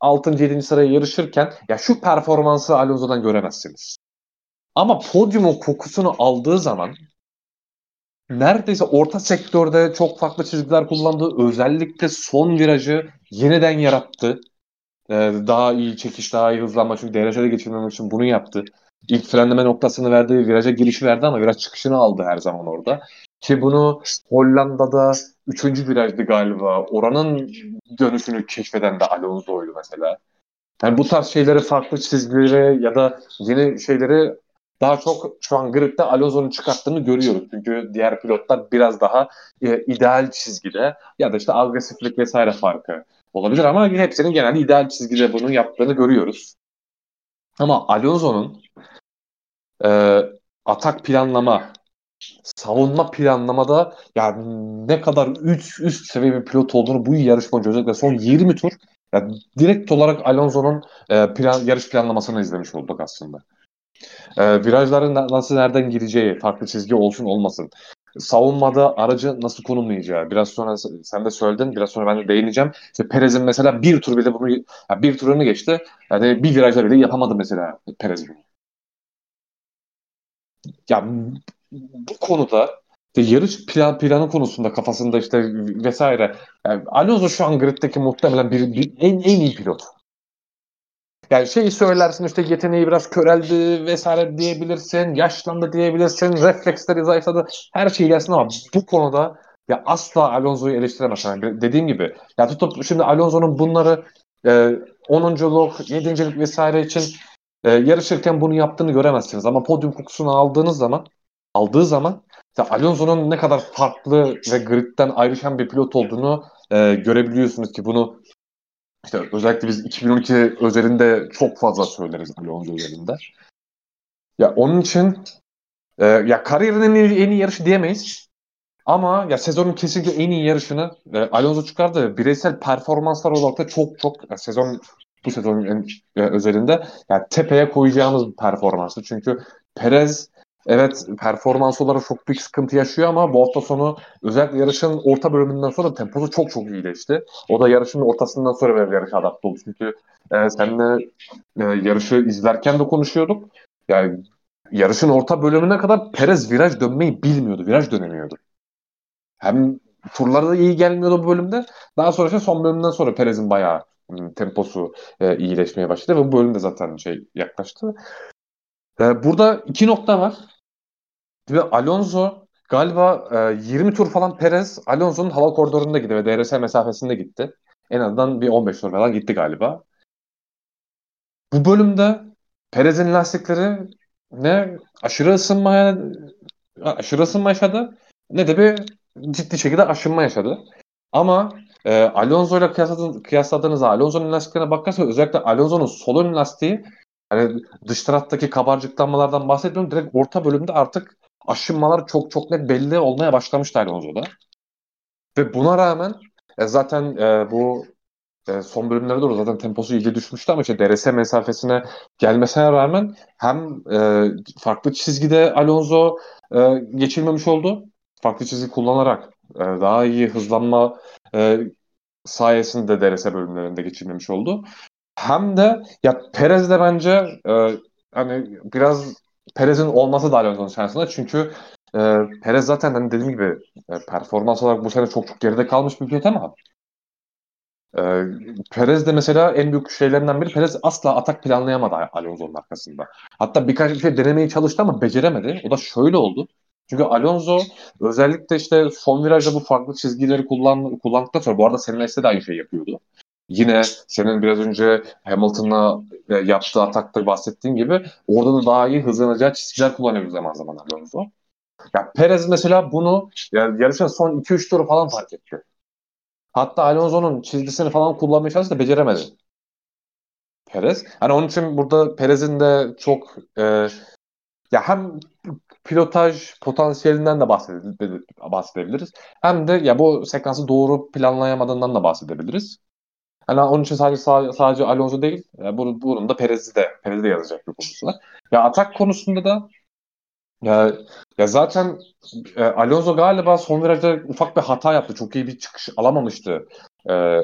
6. 7. sıraya yarışırken ya şu performansı Alonso'dan göremezsiniz. Ama podyumun kokusunu aldığı zaman neredeyse orta sektörde çok farklı çizgiler kullandı. Özellikle son virajı yeniden yarattı. Ee, daha iyi çekiş, daha iyi hızlanma. Çünkü derecede geçirmemek için bunu yaptı ilk frenleme noktasını verdi, viraja girişi verdi ama viraj çıkışını aldı her zaman orada. Ki bunu Hollanda'da üçüncü virajdı galiba. Oranın dönüşünü keşfeden de Alonso'ydu mesela. Yani bu tarz şeyleri farklı çizgileri ya da yeni şeyleri daha çok şu an gridde Alonso'nun çıkarttığını görüyoruz. Çünkü diğer pilotlar biraz daha e, ideal çizgide ya da işte agresiflik vesaire farkı olabilir ama hepsinin genelde ideal çizgide bunu yaptığını görüyoruz. Ama Alonso'nun e, atak planlama, savunma planlamada yani ne kadar üst, üst seviye bir pilot olduğunu bu yarışma özellikle son 20 tur yani direkt olarak Alonso'nun e, plan, yarış planlamasını izlemiş olduk aslında. E, virajların nasıl nereden gireceği, farklı çizgi olsun olmasın. Savunmada aracı nasıl konumlayacağı. Biraz sonra sen de söyledin, biraz sonra ben de değineceğim. İşte Perez'in mesela bir tur bile bunu, yani bir turunu geçti. Yani bir virajda bile yapamadı mesela Perez bunu. Ya bu konuda işte yarış plan, planı konusunda kafasında işte vesaire. Yani Alonso şu an griddeki muhtemelen bir, bir en, en iyi pilot. Yani şeyi söylersin işte yeteneği biraz köreldi vesaire diyebilirsin, yaşlandı diyebilirsin, refleksleri zayıfladı, her şey gelsin ama bu konuda ya asla Alonso'yu eleştiremezsin. Yani dediğim gibi ya tutup şimdi Alonso'nun bunları e, 10.luk, 7.lik vesaire için e, yarışırken bunu yaptığını göremezsiniz. Ama podyum kokusunu aldığınız zaman aldığı zaman Alonso'nun ne kadar farklı ve gridden ayrışan bir pilot olduğunu e, görebiliyorsunuz ki bunu işte özellikle biz 2012 özelinde çok fazla söyleriz Alonso özelinde. Ya onun için e, ya kariyerinin en iyi, en iyi yarışı diyemeyiz. Ama ya sezonun kesinlikle en iyi yarışını e, Alonso çıkardı. Bireysel performanslar olarak da çok çok ya sezon bu sezonun en e, özelinde yani tepeye koyacağımız bir performansı. Çünkü Perez Evet performans olarak çok büyük sıkıntı yaşıyor ama bu hafta sonu özellikle yarışın orta bölümünden sonra temposu çok çok iyileşti. O da yarışın ortasından sonra böyle yarışa adapte oldu. Çünkü e, seninle e, yarışı izlerken de konuşuyorduk. Yani yarışın orta bölümüne kadar Perez viraj dönmeyi bilmiyordu. Viraj dönemiyordu. Hem turları da iyi gelmiyordu bu bölümde. Daha sonra işte son bölümden sonra Perez'in bayağı temposu e, iyileşmeye başladı ve bu bölümde zaten şey yaklaştı. E, burada iki nokta var. Ve Alonso galiba e, 20 tur falan Perez Alonso'nun hava koridorunda gitti ve DRS mesafesinde gitti. En azından bir 15 tur falan gitti galiba. Bu bölümde Perez'in lastikleri ne aşırı ısınmaya aşırı ısınma yaşadı ne de bir ciddi şekilde aşınma yaşadı. Ama e, Alonso ile kıyasladığınız, kıyasladığınızda Alonso'nun lastiklerine bakarsanız özellikle Alonso'nun sol ön lastiği hani dış taraftaki kabarcıklanmalardan bahsetmiyorum. Direkt orta bölümde artık aşınmalar çok çok net belli olmaya başlamıştı Alonso'da. Ve buna rağmen e, zaten e, bu e, son bölümlere doğru zaten temposu iyice düşmüştü ama işte DRS mesafesine gelmesine rağmen hem e, farklı çizgide Alonso e, geçilmemiş oldu. Farklı çizgi kullanarak e, daha iyi hızlanma e, sayesinde DRS bölümlerinde geçilmemiş oldu. Hem de ya Perez de bence e, hani biraz Perez'in olması da Alonso'nun şansında. Çünkü e, Perez zaten hani dediğim gibi e, performans olarak bu sene çok çok geride kalmış bir pilot ama e, Perez de mesela en büyük şeylerinden biri Perez asla atak planlayamadı Alonso'nun arkasında. Hatta birkaç bir şey denemeye çalıştı ama beceremedi. O da şöyle oldu. Çünkü Alonso özellikle işte son virajda bu farklı çizgileri kullan, kullandıktan sonra bu arada senin de aynı şey yapıyordu. Yine senin biraz önce Hamilton'la e, yaptığı atakta bahsettiğin gibi orada da daha iyi hızlanacağı çizgiler kullanıyor zaman zaman Alonso. Ya Perez mesela bunu yani yarışın son 2-3 turu falan fark etti. Hatta Alonso'nun çizgisini falan kullanmaya çalıştı da beceremedi. Perez. Hani onun için burada Perez'in de çok e, ya hem pilotaj potansiyelinden de bahsedebiliriz. Hem de ya bu sekansı doğru planlayamadığından da bahsedebiliriz. Hani onun için sadece sadece Alonso değil, yani bunun, bunun da Perez'i de Perez'i de yazacak bir konusu var. Ya atak konusunda da ya, ya zaten e, Alonso galiba son virajda ufak bir hata yaptı. Çok iyi bir çıkış alamamıştı. E,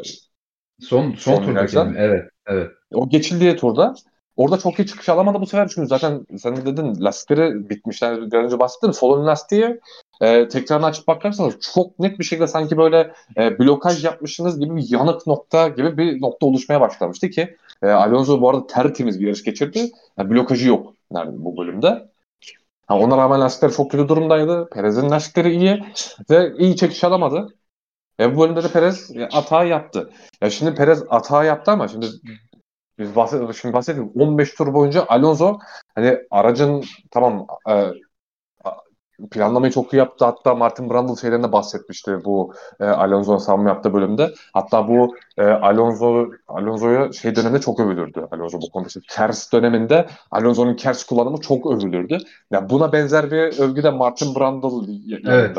son son, son turda evet evet. O geçildiği turda. Orada çok iyi çıkış alamadı bu sefer çünkü zaten sen de dedin lastikleri bitmişler. Biraz önce bahsettim. Solun lastiği e, tekrarını açıp bakarsanız çok net bir şekilde sanki böyle e, blokaj yapmışsınız gibi bir yanık nokta gibi bir nokta oluşmaya başlamıştı ki e, Alonso bu arada tertemiz bir yarış geçirdi. Yani blokajı yok yani bu bölümde. Ha, ona rağmen lastikleri çok kötü durumdaydı. Perez'in lastikleri iyi ve iyi çekiş alamadı. E, bu bölümde de Perez e, hata yaptı. Ya şimdi Perez hata yaptı ama şimdi biz bahset, şimdi bahsettik 15 tur boyunca Alonso hani aracın tamam e, planlamayı çok iyi yaptı. Hatta Martin Brundle şeyden de bahsetmişti bu e, Alonso'nun savunma yaptığı bölümde. Hatta bu e, Alonso Alonso'ya şey döneminde çok övülürdü. Alonso bu konuda. İşte Kers döneminde Alonso'nun Kers kullanımı çok övülürdü. Yani buna benzer bir övgü de Martin Brundle. Evet.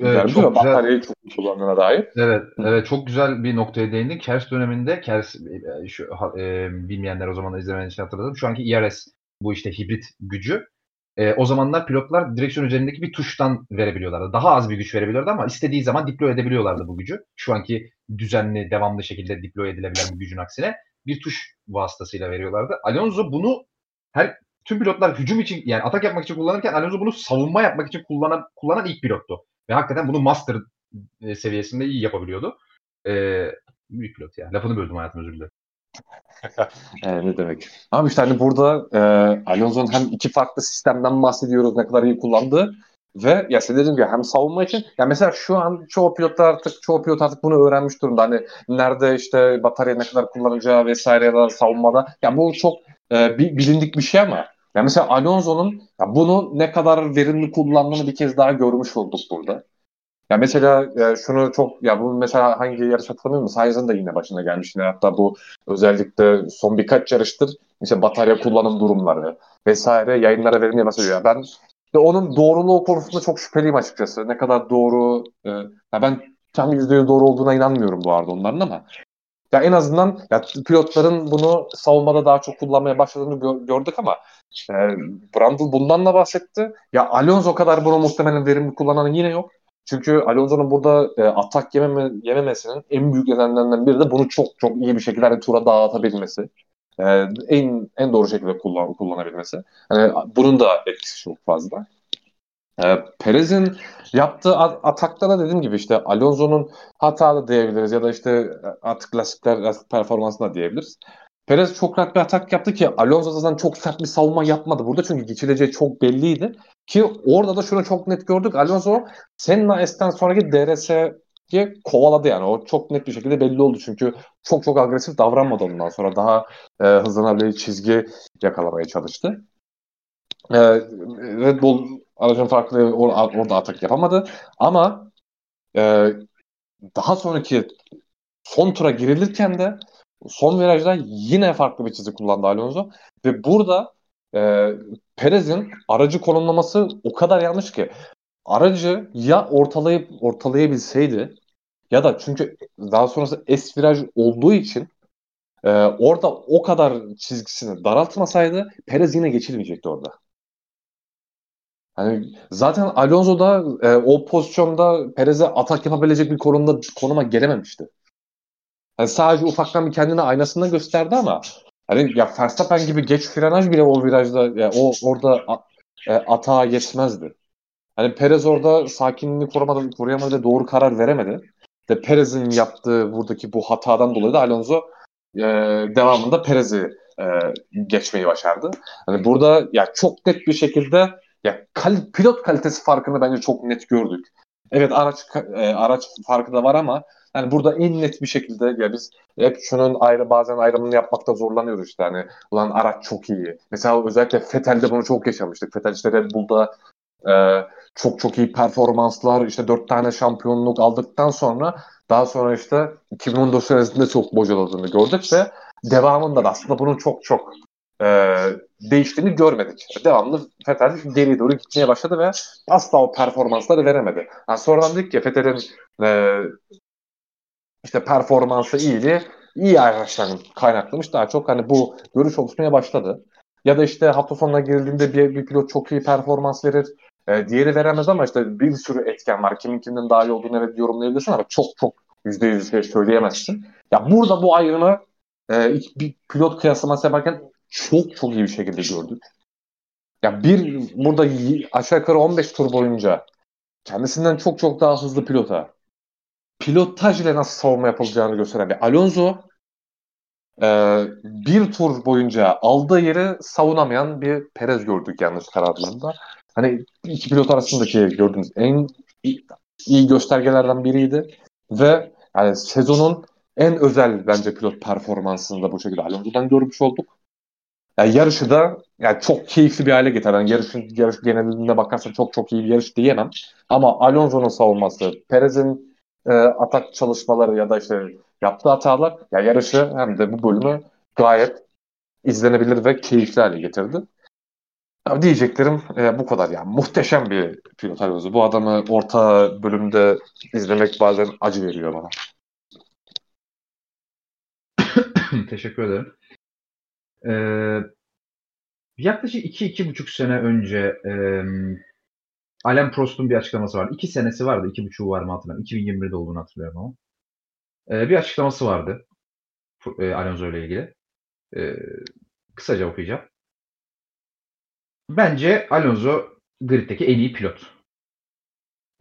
Evet, çok güzel. Bataryayı çok kullandığına dair. Evet, evet çok güzel bir noktaya değindin. Kers döneminde Kers e, şu e, bilmeyenler o zaman izlemeyen için hatırladım. Şu anki IRS bu işte hibrit gücü. E, o zamanlar pilotlar direksiyon üzerindeki bir tuştan verebiliyorlardı. Daha az bir güç verebiliyorlardı ama istediği zaman deploy edebiliyorlardı bu gücü. Şu anki düzenli, devamlı şekilde deploy edilebilen bir gücün aksine bir tuş vasıtasıyla veriyorlardı. Alonso bunu her tüm pilotlar hücum için yani atak yapmak için kullanırken Alonso bunu savunma yapmak için kullanan kullanan ilk pilottu. Ve hakikaten bunu master e, seviyesinde iyi yapabiliyordu. Ee, büyük pilot ya. Lafını böldüm hayatım özür dilerim. e, ne demek. Ama işte hani burada e, Alonso'nun hem iki farklı sistemden bahsediyoruz ne kadar iyi kullandığı ve ya size dedim ki hem savunma için ya mesela şu an çoğu pilotlar artık çoğu pilot artık bunu öğrenmiş durumda. Hani nerede işte batarya ne kadar kullanacağı vesaire ya da savunmada. Ya bu çok e, bilindik bir şey ama ya mesela Alonso'nun bunu ne kadar verimli kullandığını bir kez daha görmüş olduk burada. Ya mesela e, şunu çok ya bu mesela hangi yarış hatırlamıyorum Sainz'ın da yine başına gelmiş. Yine hatta bu özellikle son birkaç yarıştır işte batarya kullanım durumları vesaire yayınlara verilmeye başlıyor. Ben işte onun doğruluğu konusunda çok şüpheliyim açıkçası. Ne kadar doğru e, ya ben tam %100 doğru olduğuna inanmıyorum bu arada onların ama ya en azından ya pilotların bunu savunmada daha çok kullanmaya başladığını gö- gördük ama e, Brundle bundan da bahsetti. Ya Alonso kadar bunu muhtemelen verimli kullanan yine yok. Çünkü Alonso'nun burada e, atak yememe, yememesinin en büyük nedenlerinden biri de bunu çok çok iyi bir şekilde hani tura dağıtabilmesi. E, en en doğru şekilde kullan, kullanabilmesi. Yani bunun da etkisi çok fazla. E, Perez'in yaptığı atakta da dediğim gibi işte Alonso'nun hatalı diyebiliriz ya da işte artık lastikler lastik performansına diyebiliriz. Perez çok rahat bir atak yaptı ki Alonso zaten çok sert bir savunma yapmadı burada çünkü geçileceği çok belliydi. Ki orada da şunu çok net gördük. Alonso Senna S'ten sonraki DRS'yi kovaladı yani. O çok net bir şekilde belli oldu çünkü çok çok agresif davranmadı ondan sonra. Daha e, hızlanabileceği çizgi yakalamaya çalıştı. E, Red Bull aracın farklı or- orada atak yapamadı. Ama e, daha sonraki son tura girilirken de son virajda yine farklı bir çizgi kullandı Alonso. Ve burada e, Perez'in aracı konumlaması o kadar yanlış ki aracı ya ortalayıp ortalayabilseydi ya da çünkü daha sonrası S viraj olduğu için e, orada o kadar çizgisini daraltmasaydı Perez yine geçilmeyecekti orada. Hani zaten Alonso da e, o pozisyonda Perez'e atak yapabilecek bir konumda konuma gelememişti. Yani sadece ufaktan bir kendine aynasında gösterdi ama hani ya Verstappen gibi geç frenaj bile o virajda ya o orada e, atağa yetmezdi. Hani Perez orada sakinliğini koramadı, koruyamadı doğru karar veremedi. De Perez'in yaptığı buradaki bu hatadan dolayı da Alonso e, devamında Perez'i e, geçmeyi başardı. Hani burada ya çok net bir şekilde ya kal pilot kalitesi farkını bence çok net gördük. Evet araç e, araç farkı da var ama yani burada en net bir şekilde ya biz hep şunun ayrı bazen ayrımını yapmakta zorlanıyoruz işte hani ulan araç çok iyi. Mesela özellikle Fettel'de bunu çok yaşamıştık. Fettel işte Red Bull'da e, çok çok iyi performanslar işte dört tane şampiyonluk aldıktan sonra daha sonra işte 2014 senesinde çok bocaladığını gördük ve devamında da aslında bunun çok çok e, değiştiğini görmedik. Devamlı Fetel geriye doğru gitmeye başladı ve asla o performansları veremedi. Yani sonradan dedik ki Fetel'in e, işte performansı iyiydi. İyi araçların kaynaklamış. Daha çok hani bu görüş oluşmaya başladı. Ya da işte hafta sonuna girildiğinde bir, bir pilot çok iyi performans verir. E, diğeri veremez ama işte bir sürü etken var. Kimin kimden daha iyi olduğunu evet yorumlayabilirsin ama çok çok yüzde yüz şey söyleyemezsin. Ya burada bu ayrımı e, bir pilot kıyaslaması yaparken çok çok iyi bir şekilde gördük. Ya bir burada aşağı yukarı 15 tur boyunca kendisinden çok çok daha hızlı pilota pilotaj ile nasıl savunma yapılacağını gösteren bir Alonso e, bir tur boyunca aldığı yeri savunamayan bir Perez gördük yanlış kararlarında. Hani iki pilot arasındaki gördüğümüz en iyi, göstergelerden biriydi ve yani sezonun en özel bence pilot performansını da bu şekilde Alonso'dan görmüş olduk. Yani yarışı da yani çok keyifli bir hale getiren, yarışın yarış genelinde bakarsan çok çok iyi bir yarış diyemem. Ama Alonso'nun savunması, Perez'in e, atak çalışmaları ya da işte yaptığı hatalar ya yarışı hem de bu bölümü gayet izlenebilir ve keyifli hale getirdi. Ya diyeceklerim e, bu kadar yani. Muhteşem bir pilot Alonso. Bu adamı orta bölümde izlemek bazen acı veriyor bana. Teşekkür ederim. Ee, yaklaşık iki, iki buçuk sene önce e, Alain Prost'un bir açıklaması vardı. İki senesi vardı. iki buçuğu var mı hatırlamıyorum. 2021'de olduğunu hatırlıyorum ama. Ee, bir açıklaması vardı. E, Alonso ile ilgili. E, kısaca okuyacağım. Bence Alonso griddeki en iyi pilot.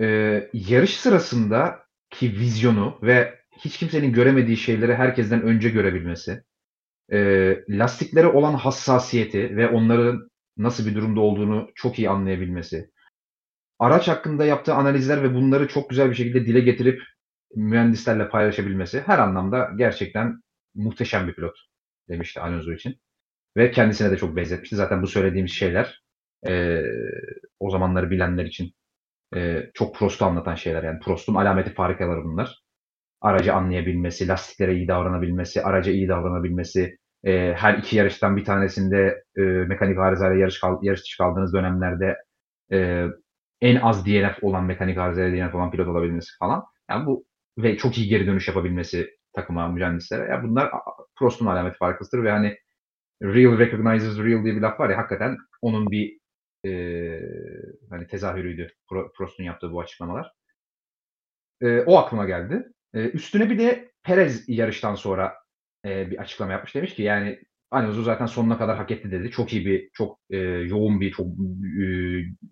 Ee, yarış sırasında ki vizyonu ve hiç kimsenin göremediği şeyleri herkesten önce görebilmesi, e, lastiklere olan hassasiyeti ve onların nasıl bir durumda olduğunu çok iyi anlayabilmesi, araç hakkında yaptığı analizler ve bunları çok güzel bir şekilde dile getirip mühendislerle paylaşabilmesi her anlamda gerçekten muhteşem bir pilot demişti Alonso için. Ve kendisine de çok benzetmişti. Zaten bu söylediğimiz şeyler e, o zamanları bilenler için e, çok Prost'u anlatan şeyler. Yani Prost'un alameti farikaları bunlar. Aracı anlayabilmesi, lastiklere iyi davranabilmesi, araca iyi davranabilmesi, e, her iki yarıştan bir tanesinde e, mekanik arızayla yarış, kal, yarış dışı kaldığınız dönemlerde e, en az DNF olan mekanik arızayla DNF olan pilot olabilmesi falan. Yani bu ve çok iyi geri dönüş yapabilmesi takıma, mühendislere. Yani bunlar Prost'un alameti farkısıdır ve hani real recognizes real diye bir laf var ya hakikaten onun bir e, hani tezahürüydü Prost'un yaptığı bu açıklamalar. E, o aklıma geldi. E, üstüne bir de Perez yarıştan sonra e, bir açıklama yapmış. Demiş ki yani Alonso zaten sonuna kadar hak etti dedi. Çok iyi bir, çok e, yoğun bir, çok e,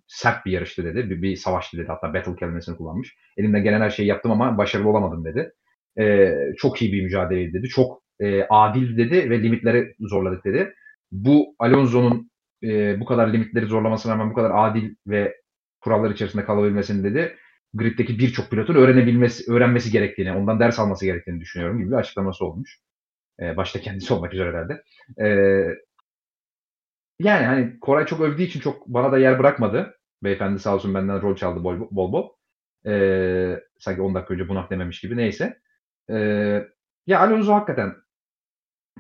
sert bir yarıştı dedi. Bir, bir savaştı dedi. Hatta battle kelimesini kullanmış. Elimden gelen her şeyi yaptım ama başarılı olamadım dedi. E, çok iyi bir mücadele dedi. Çok e, adil dedi ve limitleri zorladık dedi. Bu Alonso'nun e, bu kadar limitleri zorlamasına rağmen bu kadar adil ve kurallar içerisinde kalabilmesini dedi. Griddeki birçok pilotun öğrenebilmesi, öğrenmesi gerektiğini, ondan ders alması gerektiğini düşünüyorum gibi bir açıklaması olmuş. E, başta kendisi olmak üzere herhalde. E, yani hani Koray çok övdüğü için çok bana da yer bırakmadı. Beyefendi sağ olsun benden rol çaldı bol bol. bol. E, sanki 10 dakika önce bunak dememiş gibi. Neyse. E, ya Alonso hakikaten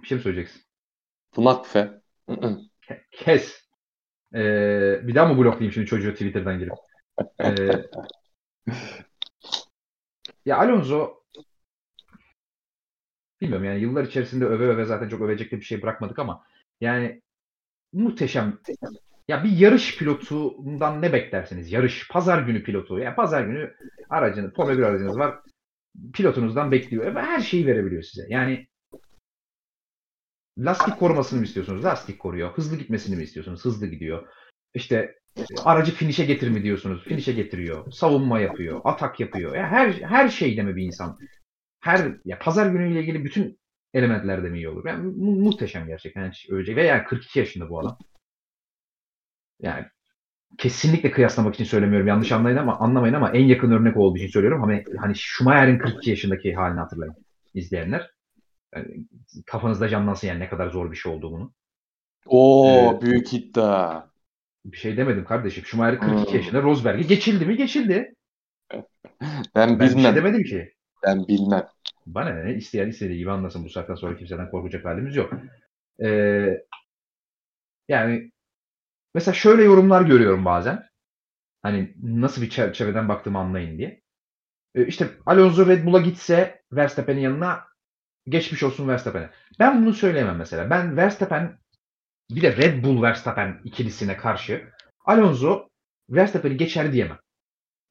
bir şey mi söyleyeceksin? Bunak fe. Kes. Ee, bir daha mı bloklayayım şimdi çocuğu Twitter'dan girip? Ee, ya Alonso bilmiyorum yani yıllar içerisinde öve öve zaten çok övecek de bir şey bırakmadık ama yani muhteşem. Ya bir yarış pilotundan ne beklersiniz? Yarış, pazar günü pilotu. Yani pazar günü aracını, Formula 1 aracınız var. Pilotunuzdan bekliyor. Ve her şeyi verebiliyor size. Yani lastik korumasını mı istiyorsunuz? Lastik koruyor. Hızlı gitmesini mi istiyorsunuz? Hızlı gidiyor. İşte aracı finişe getir mi diyorsunuz? Finişe getiriyor. Savunma yapıyor. Atak yapıyor. Ya her her şeyde mi bir insan? Her ya pazar günüyle ilgili bütün elementlerde mi iyi olur? Yani mu- muhteşem gerçekten. Yani ölecek. Ve yani 42 yaşında bu adam. Yani kesinlikle kıyaslamak için söylemiyorum. Yanlış anlayın ama anlamayın ama en yakın örnek olduğu için söylüyorum. Hani hani Schumacher'in 42 yaşındaki halini hatırlayın izleyenler. Yani kafanızda canlansın yani ne kadar zor bir şey olduğunu. Oo ee, büyük iddia. Bir şey demedim kardeşim. Schumacher 42 hmm. yaşında Rosberg'i geçildi mi? Geçildi. ben, ben bir şey demedim ki. Ben bilmem. Bana ne? İsteyen istediği gibi anlasın. Bu saatten sonra kimseden korkacak halimiz yok. Ee, yani mesela şöyle yorumlar görüyorum bazen. Hani nasıl bir çerçeveden baktığımı anlayın diye. Ee, işte Alonso Red Bull'a gitse Verstappen'in yanına geçmiş olsun Verstappen'e. Ben bunu söyleyemem mesela. Ben Verstappen bir de Red Bull Verstappen ikilisine karşı Alonso Verstappen'i geçer diyemem.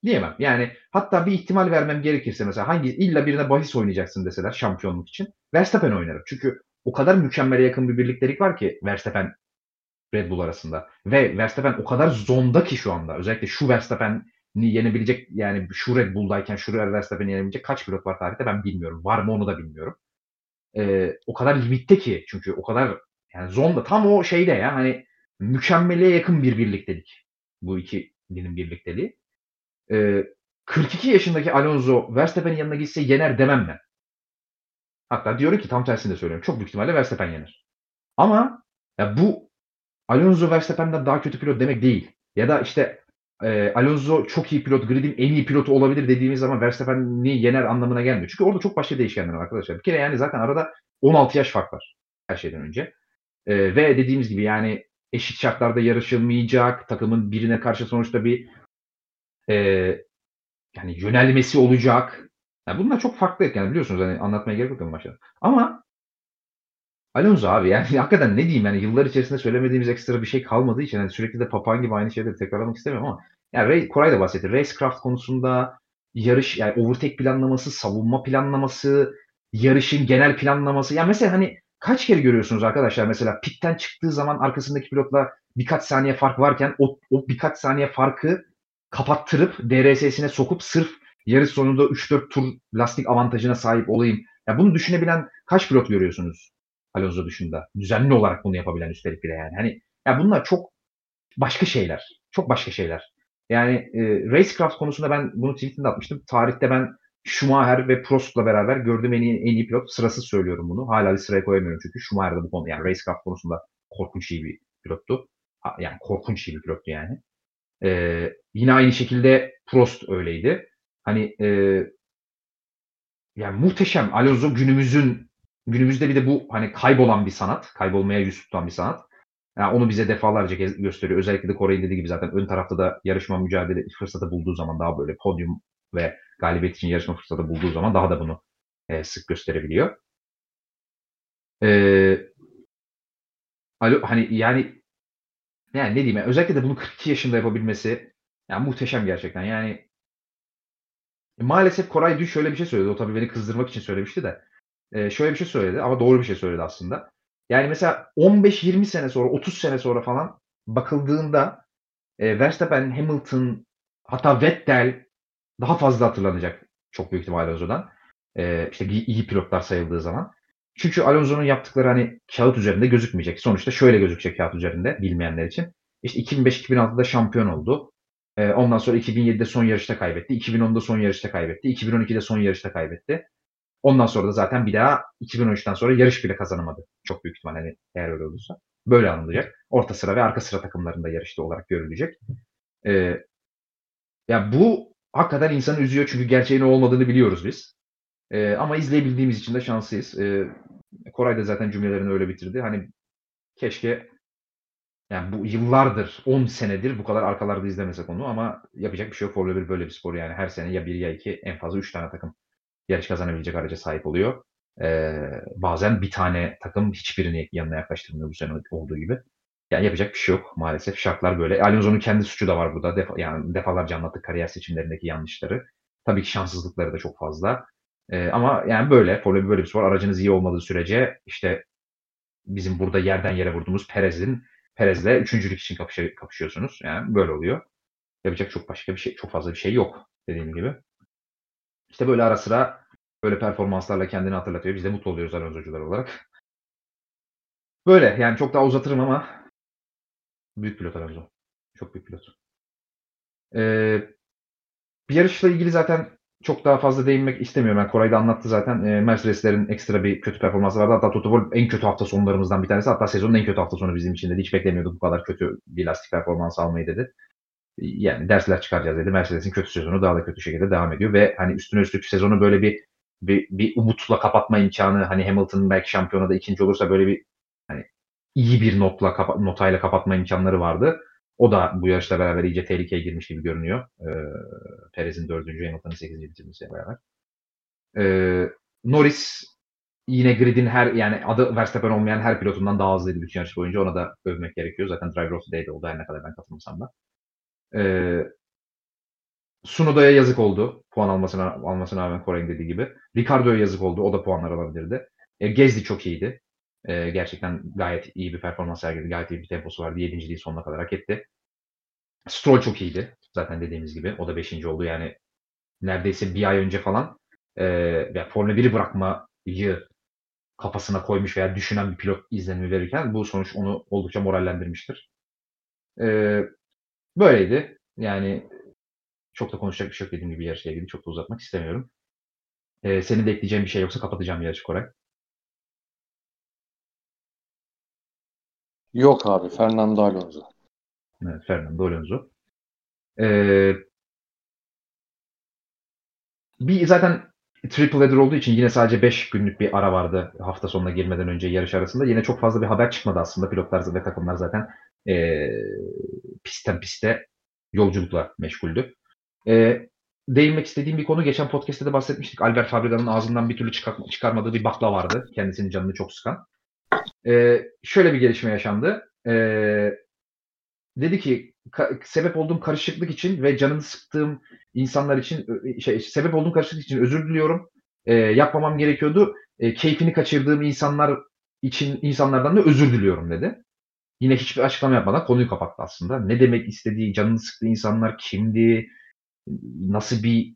Diyemem. Yani hatta bir ihtimal vermem gerekirse mesela hangi illa birine bahis oynayacaksın deseler şampiyonluk için Verstappen oynarım. Çünkü o kadar mükemmele yakın bir birliktelik var ki Verstappen Red Bull arasında. Ve Verstappen o kadar zonda ki şu anda. Özellikle şu Verstappen'i yenebilecek yani şu Red Bull'dayken şu Verstappen'i yenebilecek kaç pilot var tarihte ben bilmiyorum. Var mı onu da bilmiyorum e, o kadar limitte ki çünkü o kadar yani zonda tam o şeyde ya hani mükemmele yakın bir birliktelik bu iki dinin birlikteliği. E, 42 yaşındaki Alonso Verstappen'in yanına gitse yener demem ben. Hatta diyorum ki tam tersini de söylüyorum. Çok büyük ihtimalle Verstappen yener. Ama Ya bu Alonso Verstappen'den daha kötü pilot demek değil. Ya da işte e, Alonso çok iyi pilot, gridin en iyi pilotu olabilir dediğimiz zaman Verstappen'i yener anlamına gelmiyor. Çünkü orada çok başka değişkenler var arkadaşlar. Bir kere yani zaten arada 16 yaş fark var her şeyden önce. E, ve dediğimiz gibi yani eşit şartlarda yarışılmayacak. Takımın birine karşı sonuçta bir e, yani yönelmesi olacak. Yani bunlar çok farklı yani biliyorsunuz hani anlatmaya gerek yok başta. Ama Alonso abi yani hakikaten ne diyeyim yani yıllar içerisinde söylemediğimiz ekstra bir şey kalmadığı için yani sürekli de papağan gibi aynı şeyleri tekrarlamak istemiyorum ama yani Ray, Koray da bahsetti. Racecraft konusunda yarış yani overtake planlaması, savunma planlaması, yarışın genel planlaması. Yani mesela hani kaç kere görüyorsunuz arkadaşlar mesela pitten çıktığı zaman arkasındaki pilotla birkaç saniye fark varken o, o birkaç saniye farkı kapattırıp DRS'sine sokup sırf yarış sonunda 3-4 tur lastik avantajına sahip olayım. Ya bunu düşünebilen kaç pilot görüyorsunuz Alonso dışında? Düzenli olarak bunu yapabilen üstelik bile yani. Hani ya bunlar çok başka şeyler. Çok başka şeyler. Yani e, Racecraft konusunda ben bunu tweetinde atmıştım. Tarihte ben Schumacher ve Prost'la beraber gördüğüm en iyi, en iyi pilot. Sırasız söylüyorum bunu. Hala bir sıraya koyamıyorum çünkü Schumacher bu konu yani Racecraft konusunda korkunç iyi bir pilottu. Yani korkunç iyi bir pilottu yani. Ee, yine aynı şekilde Prost öyleydi. Hani e, yani muhteşem. Alonso günümüzün günümüzde bir de bu hani kaybolan bir sanat. Kaybolmaya yüz tutan bir sanat. Yani onu bize defalarca gösteriyor. Özellikle de Kore'nin dediği gibi zaten ön tarafta da yarışma mücadele fırsatı bulduğu zaman daha böyle podyum ve galibiyet için yarışma fırsatı bulduğu zaman daha da bunu e, sık gösterebiliyor. Ee, alo, hani yani yani ne diyeyim yani, özellikle de bunu 42 yaşında yapabilmesi yani muhteşem gerçekten. Yani maalesef Koray Düş şöyle bir şey söyledi. O tabii beni kızdırmak için söylemişti de. E, şöyle bir şey söyledi ama doğru bir şey söyledi aslında. Yani mesela 15-20 sene sonra, 30 sene sonra falan bakıldığında e, Verstappen, Hamilton, hatta Vettel daha fazla hatırlanacak çok büyük ihtimalle Alonso'dan. E, işte iyi, iyi pilotlar sayıldığı zaman. Çünkü Alonso'nun yaptıkları hani kağıt üzerinde gözükmeyecek. Sonuçta şöyle gözükecek kağıt üzerinde bilmeyenler için. İşte 2005-2006'da şampiyon oldu. E, ondan sonra 2007'de son yarışta kaybetti. 2010'da son yarışta kaybetti. 2012'de son yarışta kaybetti. Ondan sonra da zaten bir daha 2013'ten sonra yarış bile kazanamadı. Çok büyük ihtimal hani eğer öyle olursa. Böyle anılacak. Orta sıra ve arka sıra takımlarında yarışta olarak görülecek. Ee, ya bu hakikaten insanı üzüyor çünkü gerçeğin olmadığını biliyoruz biz. Ee, ama izleyebildiğimiz için de şanslıyız. Ee, Koray da zaten cümlelerini öyle bitirdi. Hani keşke yani bu yıllardır, 10 senedir bu kadar arkalarda izlemesek onu ama yapacak bir şey yok. Formula 1 böyle bir spor yani. Her sene ya bir ya iki en fazla 3 tane takım yarış kazanabilecek araca sahip oluyor. Ee, bazen bir tane takım hiçbirini yanına yaklaştırmıyor bu sene olduğu gibi. Yani yapacak bir şey yok maalesef. Şartlar böyle. Alonso'nun kendi suçu da var burada. Defa, yani defalarca anlattık kariyer seçimlerindeki yanlışları. Tabii ki şanssızlıkları da çok fazla. Ee, ama yani böyle. Formula böyle bir spor. Aracınız iyi olmadığı sürece işte bizim burada yerden yere vurduğumuz Perez'in Perez'le üçüncülük için kapışıyor, kapışıyorsunuz. Yani böyle oluyor. Yapacak çok başka bir şey, çok fazla bir şey yok dediğim gibi. İşte böyle ara sıra böyle performanslarla kendini hatırlatıyor. Biz de mutlu oluyoruz Alonso'cular olarak. Böyle yani çok daha uzatırım ama büyük pilot Alonso. Çok büyük pilot. Ee, bir yarışla ilgili zaten çok daha fazla değinmek istemiyorum. Yani Koray da anlattı zaten. E, Mercedes'lerin ekstra bir kötü performansı vardı. Hatta Toto Wolff en kötü hafta sonlarımızdan bir tanesi. Hatta sezonun en kötü hafta sonu bizim için dedi. Hiç beklemiyorduk bu kadar kötü bir lastik performansı almayı dedi. Yani dersler çıkaracağız dedi. Mercedes'in kötü sezonu daha da kötü şekilde devam ediyor ve hani üstüne üstlük sezonu böyle bir bir, bir umutla kapatma imkanı hani Hamilton belki şampiyonada ikinci olursa böyle bir hani iyi bir notla kapa, notayla kapatma imkanları vardı. O da bu yarışla beraber iyice tehlikeye girmiş gibi görünüyor. Ee, Perez'in dördüncü, Hamilton'ın sekizinci bitirmesiyle beraber. Ee, Norris yine gridin her yani adı Verstappen olmayan her pilotundan daha hızlıydı bütün yarış boyunca. Ona da övmek gerekiyor. Zaten Driver of the Day'de oldu her ne kadar ben katılmasam da. Ee, Sunoda'ya yazık oldu. Puan almasına almasına rağmen Koray'ın dediği gibi. Ricardo'ya yazık oldu. O da puanlar alabilirdi. E, Gezdi çok iyiydi. E, gerçekten gayet iyi bir performans sergiledi. Gayet iyi bir temposu vardı. Yedinciliği sonuna kadar hak etti. Stroll çok iyiydi. Zaten dediğimiz gibi. O da beşinci oldu. Yani neredeyse bir ay önce falan e, yani Formula 1'i bırakmayı kafasına koymuş veya düşünen bir pilot izlenimi verirken bu sonuç onu oldukça morallendirmiştir. E, böyleydi. Yani çok da konuşacak bir şey yok dediğim gibi yarışla ilgili. Çok da uzatmak istemiyorum. E, senin de ekleyeceğin bir şey yoksa kapatacağım yarışı Koray. Yok abi Fernando Alonso. Evet, Fernando Alonso. Ee, bir zaten triple header olduğu için yine sadece 5 günlük bir ara vardı hafta sonuna girmeden önce yarış arasında. Yine çok fazla bir haber çıkmadı aslında. Pilotlar ve takımlar zaten e, pistten piste yolculukla meşguldü. E, değinmek istediğim bir konu geçen podcast'te de bahsetmiştik. Albert Fabrica'nın ağzından bir türlü çıkar, çıkarmadığı bir bakla vardı. Kendisinin canını çok sıkan. E, şöyle bir gelişme yaşandı. E, dedi ki ka- sebep olduğum karışıklık için ve canını sıktığım insanlar için şey sebep olduğum karışıklık için özür diliyorum. E, yapmamam gerekiyordu. E, keyfini kaçırdığım insanlar için insanlardan da özür diliyorum dedi. Yine hiçbir açıklama yapmadan konuyu kapattı aslında. Ne demek istediği, canını sıktığı insanlar kimdi? Nasıl bir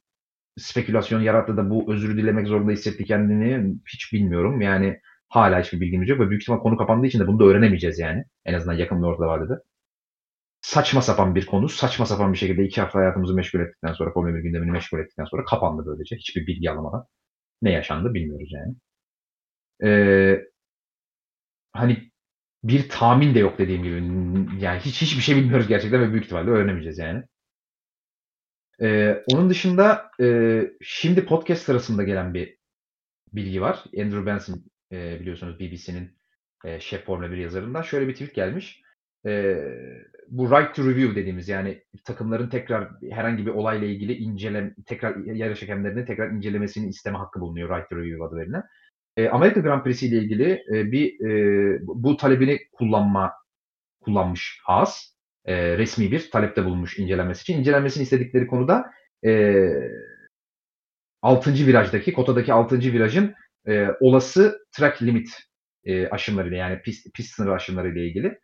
spekülasyon yarattı da bu özür dilemek zorunda hissetti kendini hiç bilmiyorum. Yani hala hiçbir bilgimiz yok ve büyük ihtimal konu kapandığı için de bunu da öğrenemeyeceğiz yani. En azından yakın bir ortada vadede saçma sapan bir konu. Saçma sapan bir şekilde iki hafta hayatımızı meşgul ettikten sonra, Formula 1 gündemini meşgul ettikten sonra kapandı böylece. Hiçbir bilgi alamadan. Ne yaşandı bilmiyoruz yani. Ee, hani bir tahmin de yok dediğim gibi. Yani hiç hiçbir şey bilmiyoruz gerçekten ve büyük ihtimalle öğrenemeyeceğiz yani. Ee, onun dışında e, şimdi podcast sırasında gelen bir bilgi var. Andrew Benson e, biliyorsunuz BBC'nin e, şef Formula 1 yazarından şöyle bir tweet gelmiş. E, bu right to review dediğimiz yani takımların tekrar herhangi bir olayla ilgili incelem tekrar yarış hakemlerinin tekrar incelemesini isteme hakkı bulunuyor right to review adı verilen. E, Amerika Grand Prix'si ile ilgili e, bir e, bu talebini kullanma kullanmış Haas. E, resmi bir talepte bulunmuş incelenmesi için. İncelenmesini istedikleri konuda e, 6. virajdaki, kotadaki 6. virajın e, olası track limit e, aşımlarıyla yani pist, pist sınırı aşımlarıyla ilgili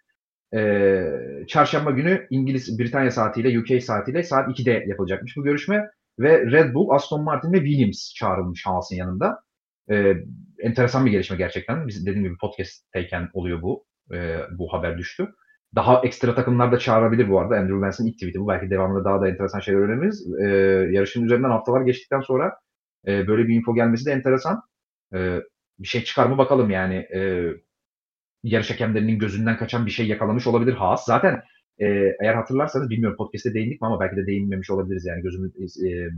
e, çarşamba günü İngiliz Britanya saatiyle UK saatiyle saat 2'de yapılacakmış bu görüşme ve Red Bull, Aston Martin ve Williams çağrılmış Haas'ın yanında. E, enteresan bir gelişme gerçekten. Biz dediğim gibi podcast'teyken oluyor bu. E, bu haber düştü. Daha ekstra takımlar da çağırabilir bu arada. Andrew Benson ilk tweet'i bu. Belki devamında daha da enteresan şeyler öğreniriz. E, yarışın üzerinden haftalar geçtikten sonra e, böyle bir info gelmesi de enteresan. E, bir şey çıkar mı bakalım yani. E, yarış hakemlerinin gözünden kaçan bir şey yakalamış olabilir Haas. Zaten e, eğer hatırlarsanız bilmiyorum podcast'te değindik mi ama belki de değinmemiş olabiliriz yani gözümü e,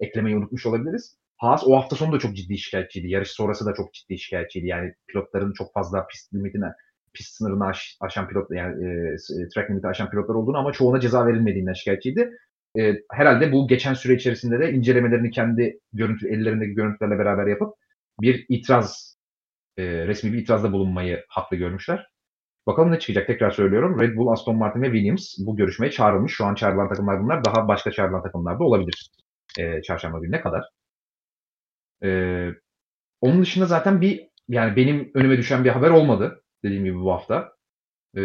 eklemeyi unutmuş olabiliriz. Haas o hafta sonu da çok ciddi şikayetçiydi. Yarış sonrası da çok ciddi şikayetçiydi. Yani pilotların çok fazla pist limitine pist sınırını aş, aşan pilot yani e, track limiti aşan pilotlar olduğunu ama çoğuna ceza verilmediğinden şikayetçiydi. E, herhalde bu geçen süre içerisinde de incelemelerini kendi görüntü ellerindeki görüntülerle beraber yapıp bir itiraz e, resmi bir itirazda bulunmayı haklı görmüşler. Bakalım ne çıkacak tekrar söylüyorum. Red Bull, Aston Martin ve Williams bu görüşmeye çağrılmış. Şu an çağrılan takımlar bunlar. Daha başka çağrılan takımlar da olabilir. E, çarşamba gününe kadar. E, onun dışında zaten bir yani benim önüme düşen bir haber olmadı. Dediğim gibi bu hafta. E,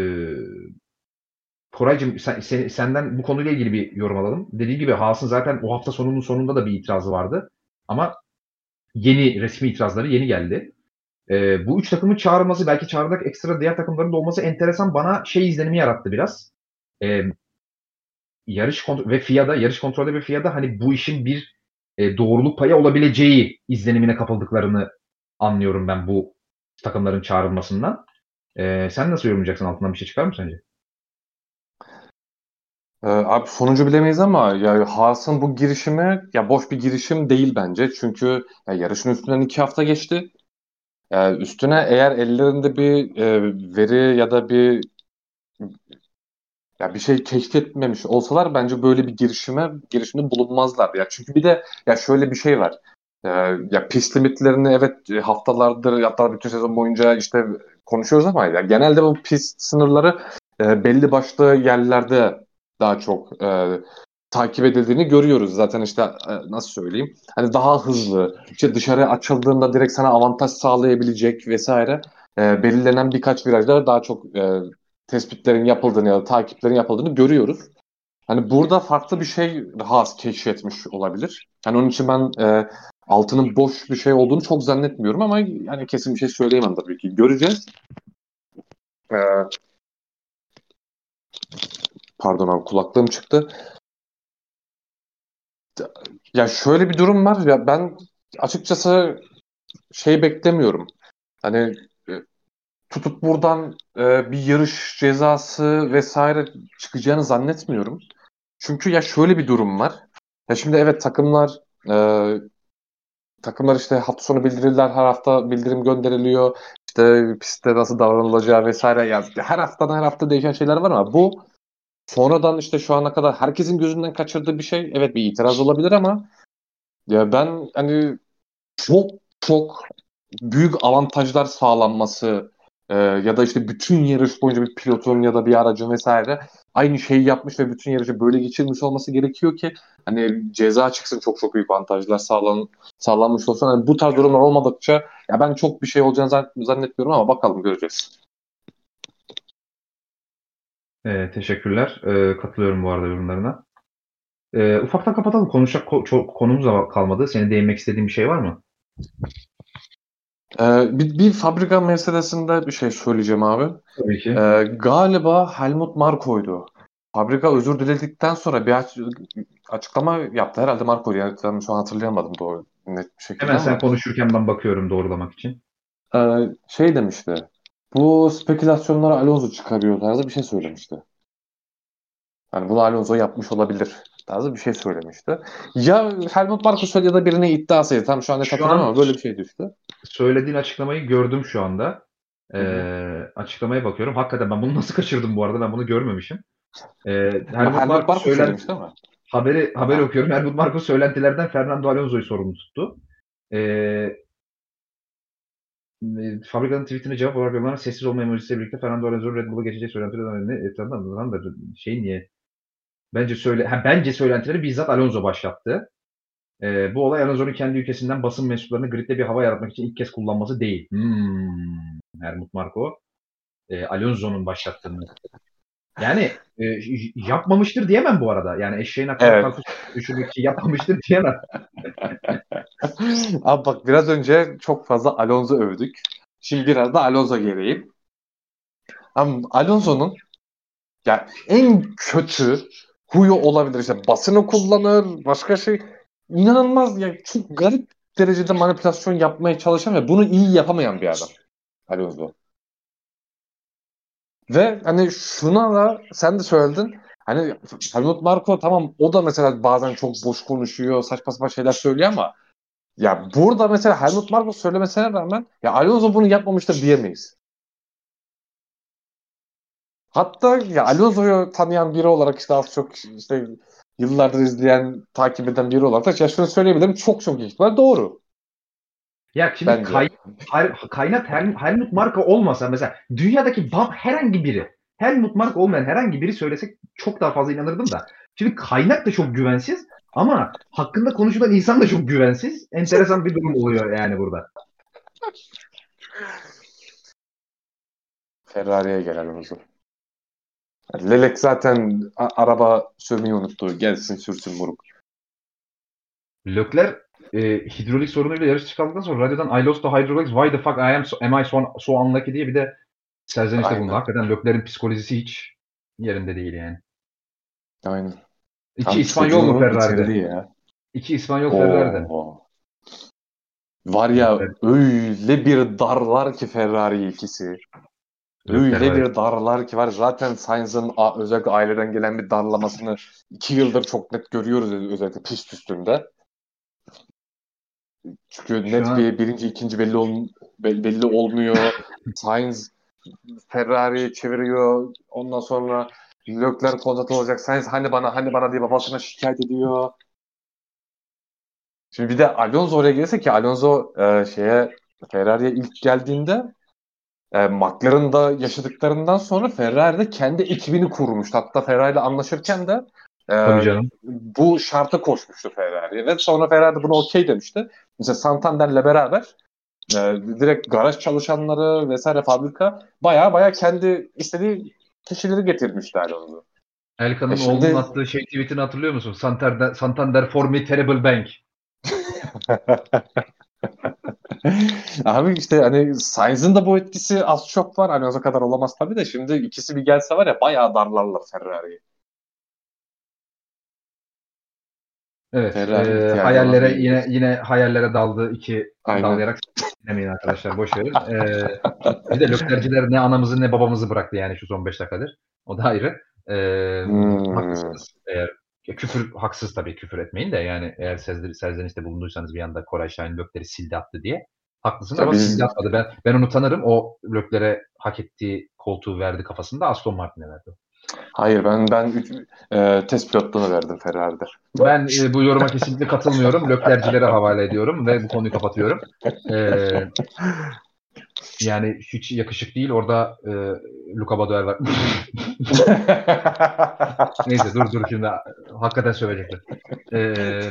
Koraycığım sen, sen, senden bu konuyla ilgili bir yorum alalım. Dediğim gibi Haas'ın zaten o hafta sonunun sonunda da bir itirazı vardı. Ama yeni resmi itirazları yeni geldi. E, bu üç takımın çağrılması belki çağrılacak ekstra diğer takımların da olması enteresan bana şey izlenimi yarattı biraz. E, yarış kontrol ve FIA'da yarış kontrolde ve FIA'da hani bu işin bir e, doğruluk payı olabileceği izlenimine kapıldıklarını anlıyorum ben bu takımların çağrılmasından. E, sen nasıl yorumlayacaksın altından bir şey çıkar mı sence? Ee, abi sonucu bilemeyiz ama ya Haas'ın bu girişimi ya boş bir girişim değil bence. Çünkü ya yarışın üstünden iki hafta geçti. Yani üstüne eğer ellerinde bir e, veri ya da bir ya bir şey keşfetmemiş olsalar bence böyle bir girişime girişimde bulunmazlar. Ya çünkü bir de ya şöyle bir şey var. E, ya pist limitlerini evet haftalardır hatta bütün sezon boyunca işte konuşuyoruz ama ya genelde bu pist sınırları e, belli başlı yerlerde daha çok e, takip edildiğini görüyoruz. Zaten işte e, nasıl söyleyeyim? Hani daha hızlı, işte dışarı açıldığında direkt sana avantaj sağlayabilecek vesaire e, belirlenen birkaç virajda daha çok e, tespitlerin yapıldığını ya da takiplerin yapıldığını görüyoruz. Hani burada farklı bir şey Haas keşfetmiş olabilir. Yani onun için ben e, altının boş bir şey olduğunu çok zannetmiyorum ama yani kesin bir şey söyleyemem tabii ki. Göreceğiz. E, pardon abi kulaklığım çıktı. Ya şöyle bir durum var ya ben açıkçası şey beklemiyorum. Hani e, tutup buradan e, bir yarış cezası vesaire çıkacağını zannetmiyorum. Çünkü ya şöyle bir durum var. Ya şimdi evet takımlar e, takımlar işte hafta sonu bildirirler, her hafta bildirim gönderiliyor. İşte pistte nasıl davranılacağı vesaire. Yani her haftadan her hafta değişen şeyler var ama bu sonradan işte şu ana kadar herkesin gözünden kaçırdığı bir şey. Evet bir itiraz olabilir ama ya ben hani çok çok büyük avantajlar sağlanması e, ya da işte bütün yarış boyunca bir pilotun ya da bir aracın vesaire aynı şeyi yapmış ve bütün yarışı böyle geçirmiş olması gerekiyor ki hani ceza çıksın çok çok büyük avantajlar sağlan, sağlanmış olsun. Yani bu tarz durumlar olmadıkça ya ben çok bir şey olacağını zannetmiyorum ama bakalım göreceğiz. E, teşekkürler. E, katılıyorum bu arada yorumlarına. E, ufaktan kapatalım. Konuşacak ko- çok konumuz da kalmadı. Senin değinmek istediğin bir şey var mı? Ee, bir, bir fabrika meselesinde bir şey söyleyeceğim abi. Tabii ki. Ee, galiba Helmut Marko'ydu. Fabrika özür diledikten sonra bir aç- açıklama yaptı. Herhalde Marko'ydu. Yani tam şu an hatırlayamadım doğru net bir şekilde Hemen sen ama. konuşurken ben bakıyorum doğrulamak için. Ee, şey demişti. Bu spekülasyonları Alonso çıkarıyor tarzı bir şey söylemişti. Yani bunu Alonso yapmış olabilir tarzı bir şey söylemişti. Ya Helmut Marko ya da birine iddiasıydı. Tam şu an net Şu hatırlamıyorum ama böyle bir şey düştü. Söylediğin açıklamayı gördüm şu anda. Ee, açıklamaya bakıyorum. Hakikaten ben bunu nasıl kaçırdım bu arada? Ben bunu görmemişim. Ee, Helmut, Helmut Marko söylen- mi? haberi haberi okuyorum. Helmut Marko söylentilerden Fernando Alonso'yu sorumlu tuttu. Ee, fabrikanın tweetine cevap olarak yollanan sessiz olma emojisiyle birlikte Fernando Alonso'nun Red Bull'a geçeceği söylentileri ekrandan da şey niye? Bence söyle ha, bence söylentileri bizzat Alonso başlattı. Ee, bu olay Alonso'nun kendi ülkesinden basın mensuplarını gridde bir hava yaratmak için ilk kez kullanması değil. Hmm, Helmut Marko. Ee, Alonso'nun başlattığını. Yani e, yapmamıştır diyemem bu arada. Yani eşeğin aklına Evet. için yapmamıştır diyemem. Abi bak biraz önce çok fazla Alonso övdük. Şimdi biraz da Alonso geleyim. Ama Alonso'nun ya en kötü huyu olabilir. İşte basını kullanır, başka şey. İnanılmaz ya çok garip derecede manipülasyon yapmaya çalışan ve bunu iyi yapamayan bir adam. Alonso. Ve hani şuna da sen de söyledin. Hani Helmut Marko tamam o da mesela bazen çok boş konuşuyor, saçma sapan şeyler söylüyor ama ya burada mesela Helmut Marko söylemesine rağmen ya Alonso bunu yapmamıştır diyemeyiz. Hatta ya Alonso'yu tanıyan biri olarak işte az çok işte yıllardır izleyen, takip eden biri olarak da ya şunu söyleyebilirim çok çok ihtimal doğru. Ya şimdi Bence. kay, kaynak Hel- Helmut Marko olmasa mesela dünyadaki ba- herhangi biri Helmut Marko olmayan herhangi biri söylesek çok daha fazla inanırdım da. Şimdi kaynak da çok güvensiz ama hakkında konuşulan insan da çok güvensiz. Enteresan bir durum oluyor yani burada. Ferrari'ye gel Alonso. Lelek zaten araba sürmeyi unuttu. Gelsin sürsün moruk. Leclerc e, hidrolik sorunuyla yarış çıkardıktan sonra radyodan I lost the hydraulics why the fuck I am so, am I so, so unlucky diye bir de serzenişte bulundu. Hakikaten Leclerc'in psikolojisi hiç yerinde değil yani. Aynen. İki Tam İspanyol mu Ferrari'de? İki İspanyol Ferrari'de. Var ya Evet. öyle bir darlar ki Ferrari ikisi. Öyle var. bir darlar ki var. Zaten Sainz'ın özellikle aileden gelen bir darlamasını iki yıldır çok net görüyoruz öz- özellikle pist üstünde. Çünkü Şu net an- bir birinci ikinci belli ol, be- belli olmuyor. Sainz Ferrari'yi çeviriyor. Ondan sonra Leclerc kontrat olacak. Sainz hani bana hani bana diye babasına şikayet ediyor. Şimdi bir de Alonso oraya gelirse ki Alonso e, şeye Ferrari'ye ilk geldiğinde e, McLaren'da yaşadıklarından sonra Ferrari'de kendi ekibini kurmuştu. Hatta Ferrari ile anlaşırken de Tabii canım. bu şarta koşmuştu Ferrari'ye ve sonra Ferrari de buna okey demişti. Mesela Santander'le beraber e, direkt garaj çalışanları vesaire fabrika baya baya kendi istediği kişileri getirmişti Alonso. Elkan'ın E şimdi- oğlunun attığı şey tweetini hatırlıyor musun? Santander, Santander for me terrible bank. Abi işte hani Sainz'ın da bu etkisi az çok var. Hani o kadar olamaz tabii de şimdi ikisi bir gelse var ya bayağı darlarlar Ferrari'yi. Evet. Ferrari e, hayallere bir- yine yine hayallere daldı iki Aynen. dalayarak Dinlemeyin arkadaşlar boş verin. Ee, bir de löklerciler ne anamızı ne babamızı bıraktı yani şu son 5 dakikadır. O da ayrı. Ee, Hmm. Haklısınız. Eğer ya küfür haksız tabii küfür etmeyin de yani eğer sezdir, serzenişte bulunduysanız bir anda Koray Şahin lökleri sildi attı diye. Haklısınız ama Tabii. sildi atmadı. Ben, ben onu tanırım. O löklere hak ettiği koltuğu verdi kafasında Aston Martin'e verdi. Hayır ben ben üç, e, test pilotluğunu verdim Ferrari'de. Ben e, bu yoruma kesinlikle katılmıyorum. Löklercilere havale ediyorum ve bu konuyu kapatıyorum. Ee, yani hiç yakışık değil. Orada e, Luka Badoer var. Neyse dur dur şimdi hakikaten sövecekler. Ee,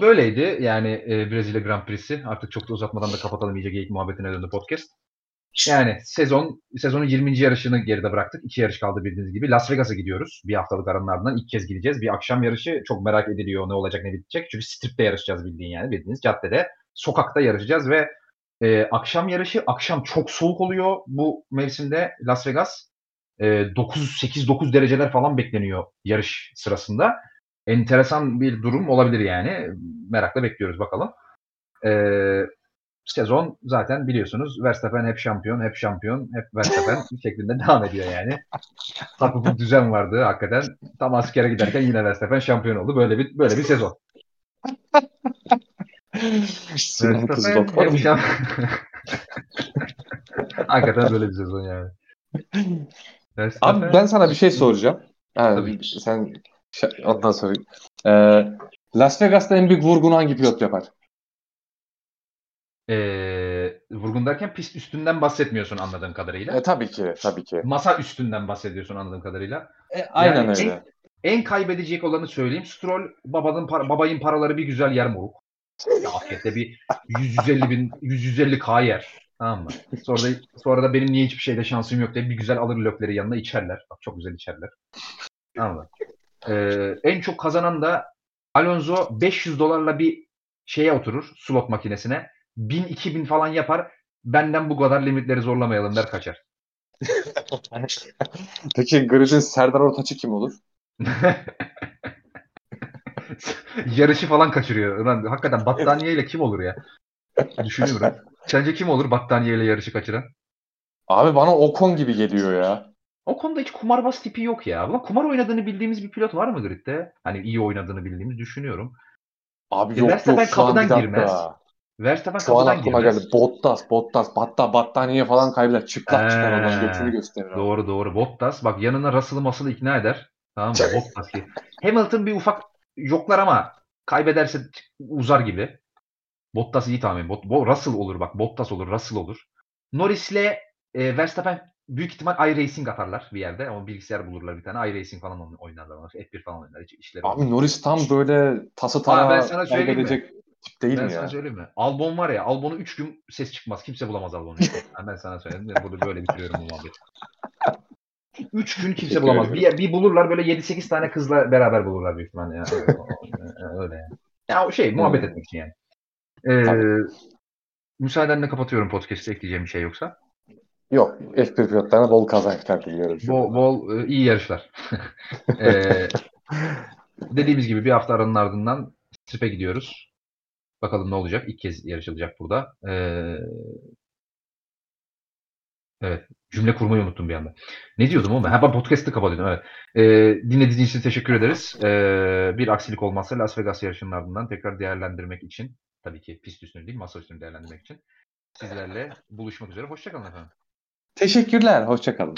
böyleydi yani e, Brezilya Grand Prix'si. Artık çok da uzatmadan da kapatalım iyice geyik muhabbetine döndü podcast. Yani sezon sezonun 20. yarışını geride bıraktık. İki yarış kaldı bildiğiniz gibi. Las Vegas'a gidiyoruz. Bir haftalık aranın ardından ilk kez gideceğiz. Bir akşam yarışı çok merak ediliyor ne olacak ne bitecek. Çünkü stripte yarışacağız bildiğin yani bildiğiniz caddede. Sokakta yarışacağız ve e, akşam yarışı akşam çok soğuk oluyor bu mevsimde Las Vegas. E, 9 8-9 dereceler falan bekleniyor yarış sırasında. Enteresan bir durum olabilir yani. Merakla bekliyoruz bakalım. E, sezon zaten biliyorsunuz Verstappen hep şampiyon, hep şampiyon, hep Verstappen şeklinde devam ediyor yani. Tatlı bir düzen vardı hakikaten. Tam askere giderken yine Verstappen şampiyon oldu. Böyle bir böyle bir sezon. Verstappen hep şampiyon. hakikaten böyle bir sezon yani. Verstappen Abi ben sana bir şey soracağım. Ha, Tabii. sen ondan sonra Ee, Las Vegas'ta en büyük vurgunu hangi pilot yapar? Ee, vurgun derken pist üstünden bahsetmiyorsun anladığım kadarıyla. E, tabii ki, tabii ki. Masa üstünden bahsediyorsun anladığım kadarıyla. E, aynen Yani öyle. En kaybedecek olanı söyleyeyim. Stroll babanın para, babayın paraları bir güzel yer moruk. Ya afiyette bir 100-150 bin 100-150 k yer. Tamam mı? Sonra da, sonra da benim niye hiçbir şeyde şansım yok diye bir güzel alır lökleri yanına içerler. Bak çok güzel içerler. Tamam mı? Ee, en çok kazanan da Alonso 500 dolarla bir şeye oturur slot makinesine. 1000-2000 falan yapar. Benden bu kadar limitleri zorlamayalım der kaçar. Peki Grid'in Serdar Ortaç'ı kim olur? Yarışı falan kaçırıyor. Ulan hakikaten battaniyeyle kim olur ya? Düşünüyorum. Sence kim olur battaniyeyle yarışı kaçıran? Abi bana Ocon gibi geliyor ya. O konuda hiç kumarbaz tipi yok ya. Ulan kumar oynadığını bildiğimiz bir pilot var mı gridde? Hani iyi oynadığını bildiğimiz düşünüyorum. Abi E, yok yok an kapıdan bir dakika. Verstappen Şu an aklıma girmez. geldi. Bottas, Bottas, batta battaniye falan kaybeder. Çıplak çıkar Ee, oradan götünü gösterir. abi. Doğru doğru. Bottas bak yanına Russell'ı masılı ikna eder. Tamam mı? Bottas ki. Hamilton bir ufak yoklar ama kaybederse uzar gibi. Bottas iyi tahmin. Bot, Bo- Russell olur bak. Bottas olur. Russell olur. Norris'le e, Verstappen büyük ihtimal iRacing atarlar bir yerde. Ama bilgisayar bulurlar bir tane. iRacing falan oyn- oynarlar. Onlar. F1 falan oynar. Hiç işleri olmaz. Abi Norris tam böyle tası tarağı kaybedecek tip değil ben mi sana ya? söyleyeyim mi? Albon var ya. Albon'u 3 gün ses çıkmaz. Kimse bulamaz Albon'u. Yani ben sana söyleyeyim. Ben burada böyle bitiriyorum bu muhabbeti. 3 gün kimse bulamaz. Bir, bir bulurlar böyle 7-8 tane kızla beraber bulurlar büyük ihtimalle. Yani. Öyle yani. Ya şey muhabbet Hmm. etmek için yani. Ee, Tabii. müsaadenle kapatıyorum podcast'i ekleyeceğim bir şey yoksa. Yok. F1 pilotlarına bol kazançlar diliyorum. Bol, bol e, iyi yarışlar. Ee, dediğimiz gibi bir hafta aranın ardından strip'e gidiyoruz. Bakalım ne olacak. İlk kez yarışılacak burada. Ee, evet. Cümle kurmayı unuttum bir anda. Ne diyordum oğlum? Ha ben podcast'ı kapatıyordum. Evet. Ee, dinlediğiniz için teşekkür ederiz. Ee, bir aksilik olmazsa Las Vegas yarışının ardından tekrar değerlendirmek için tabii ki pist üstünü değil masa üstünü değerlendirmek için sizlerle buluşmak üzere. Hoşçakalın efendim. Teşekkürler. Hoşçakalın.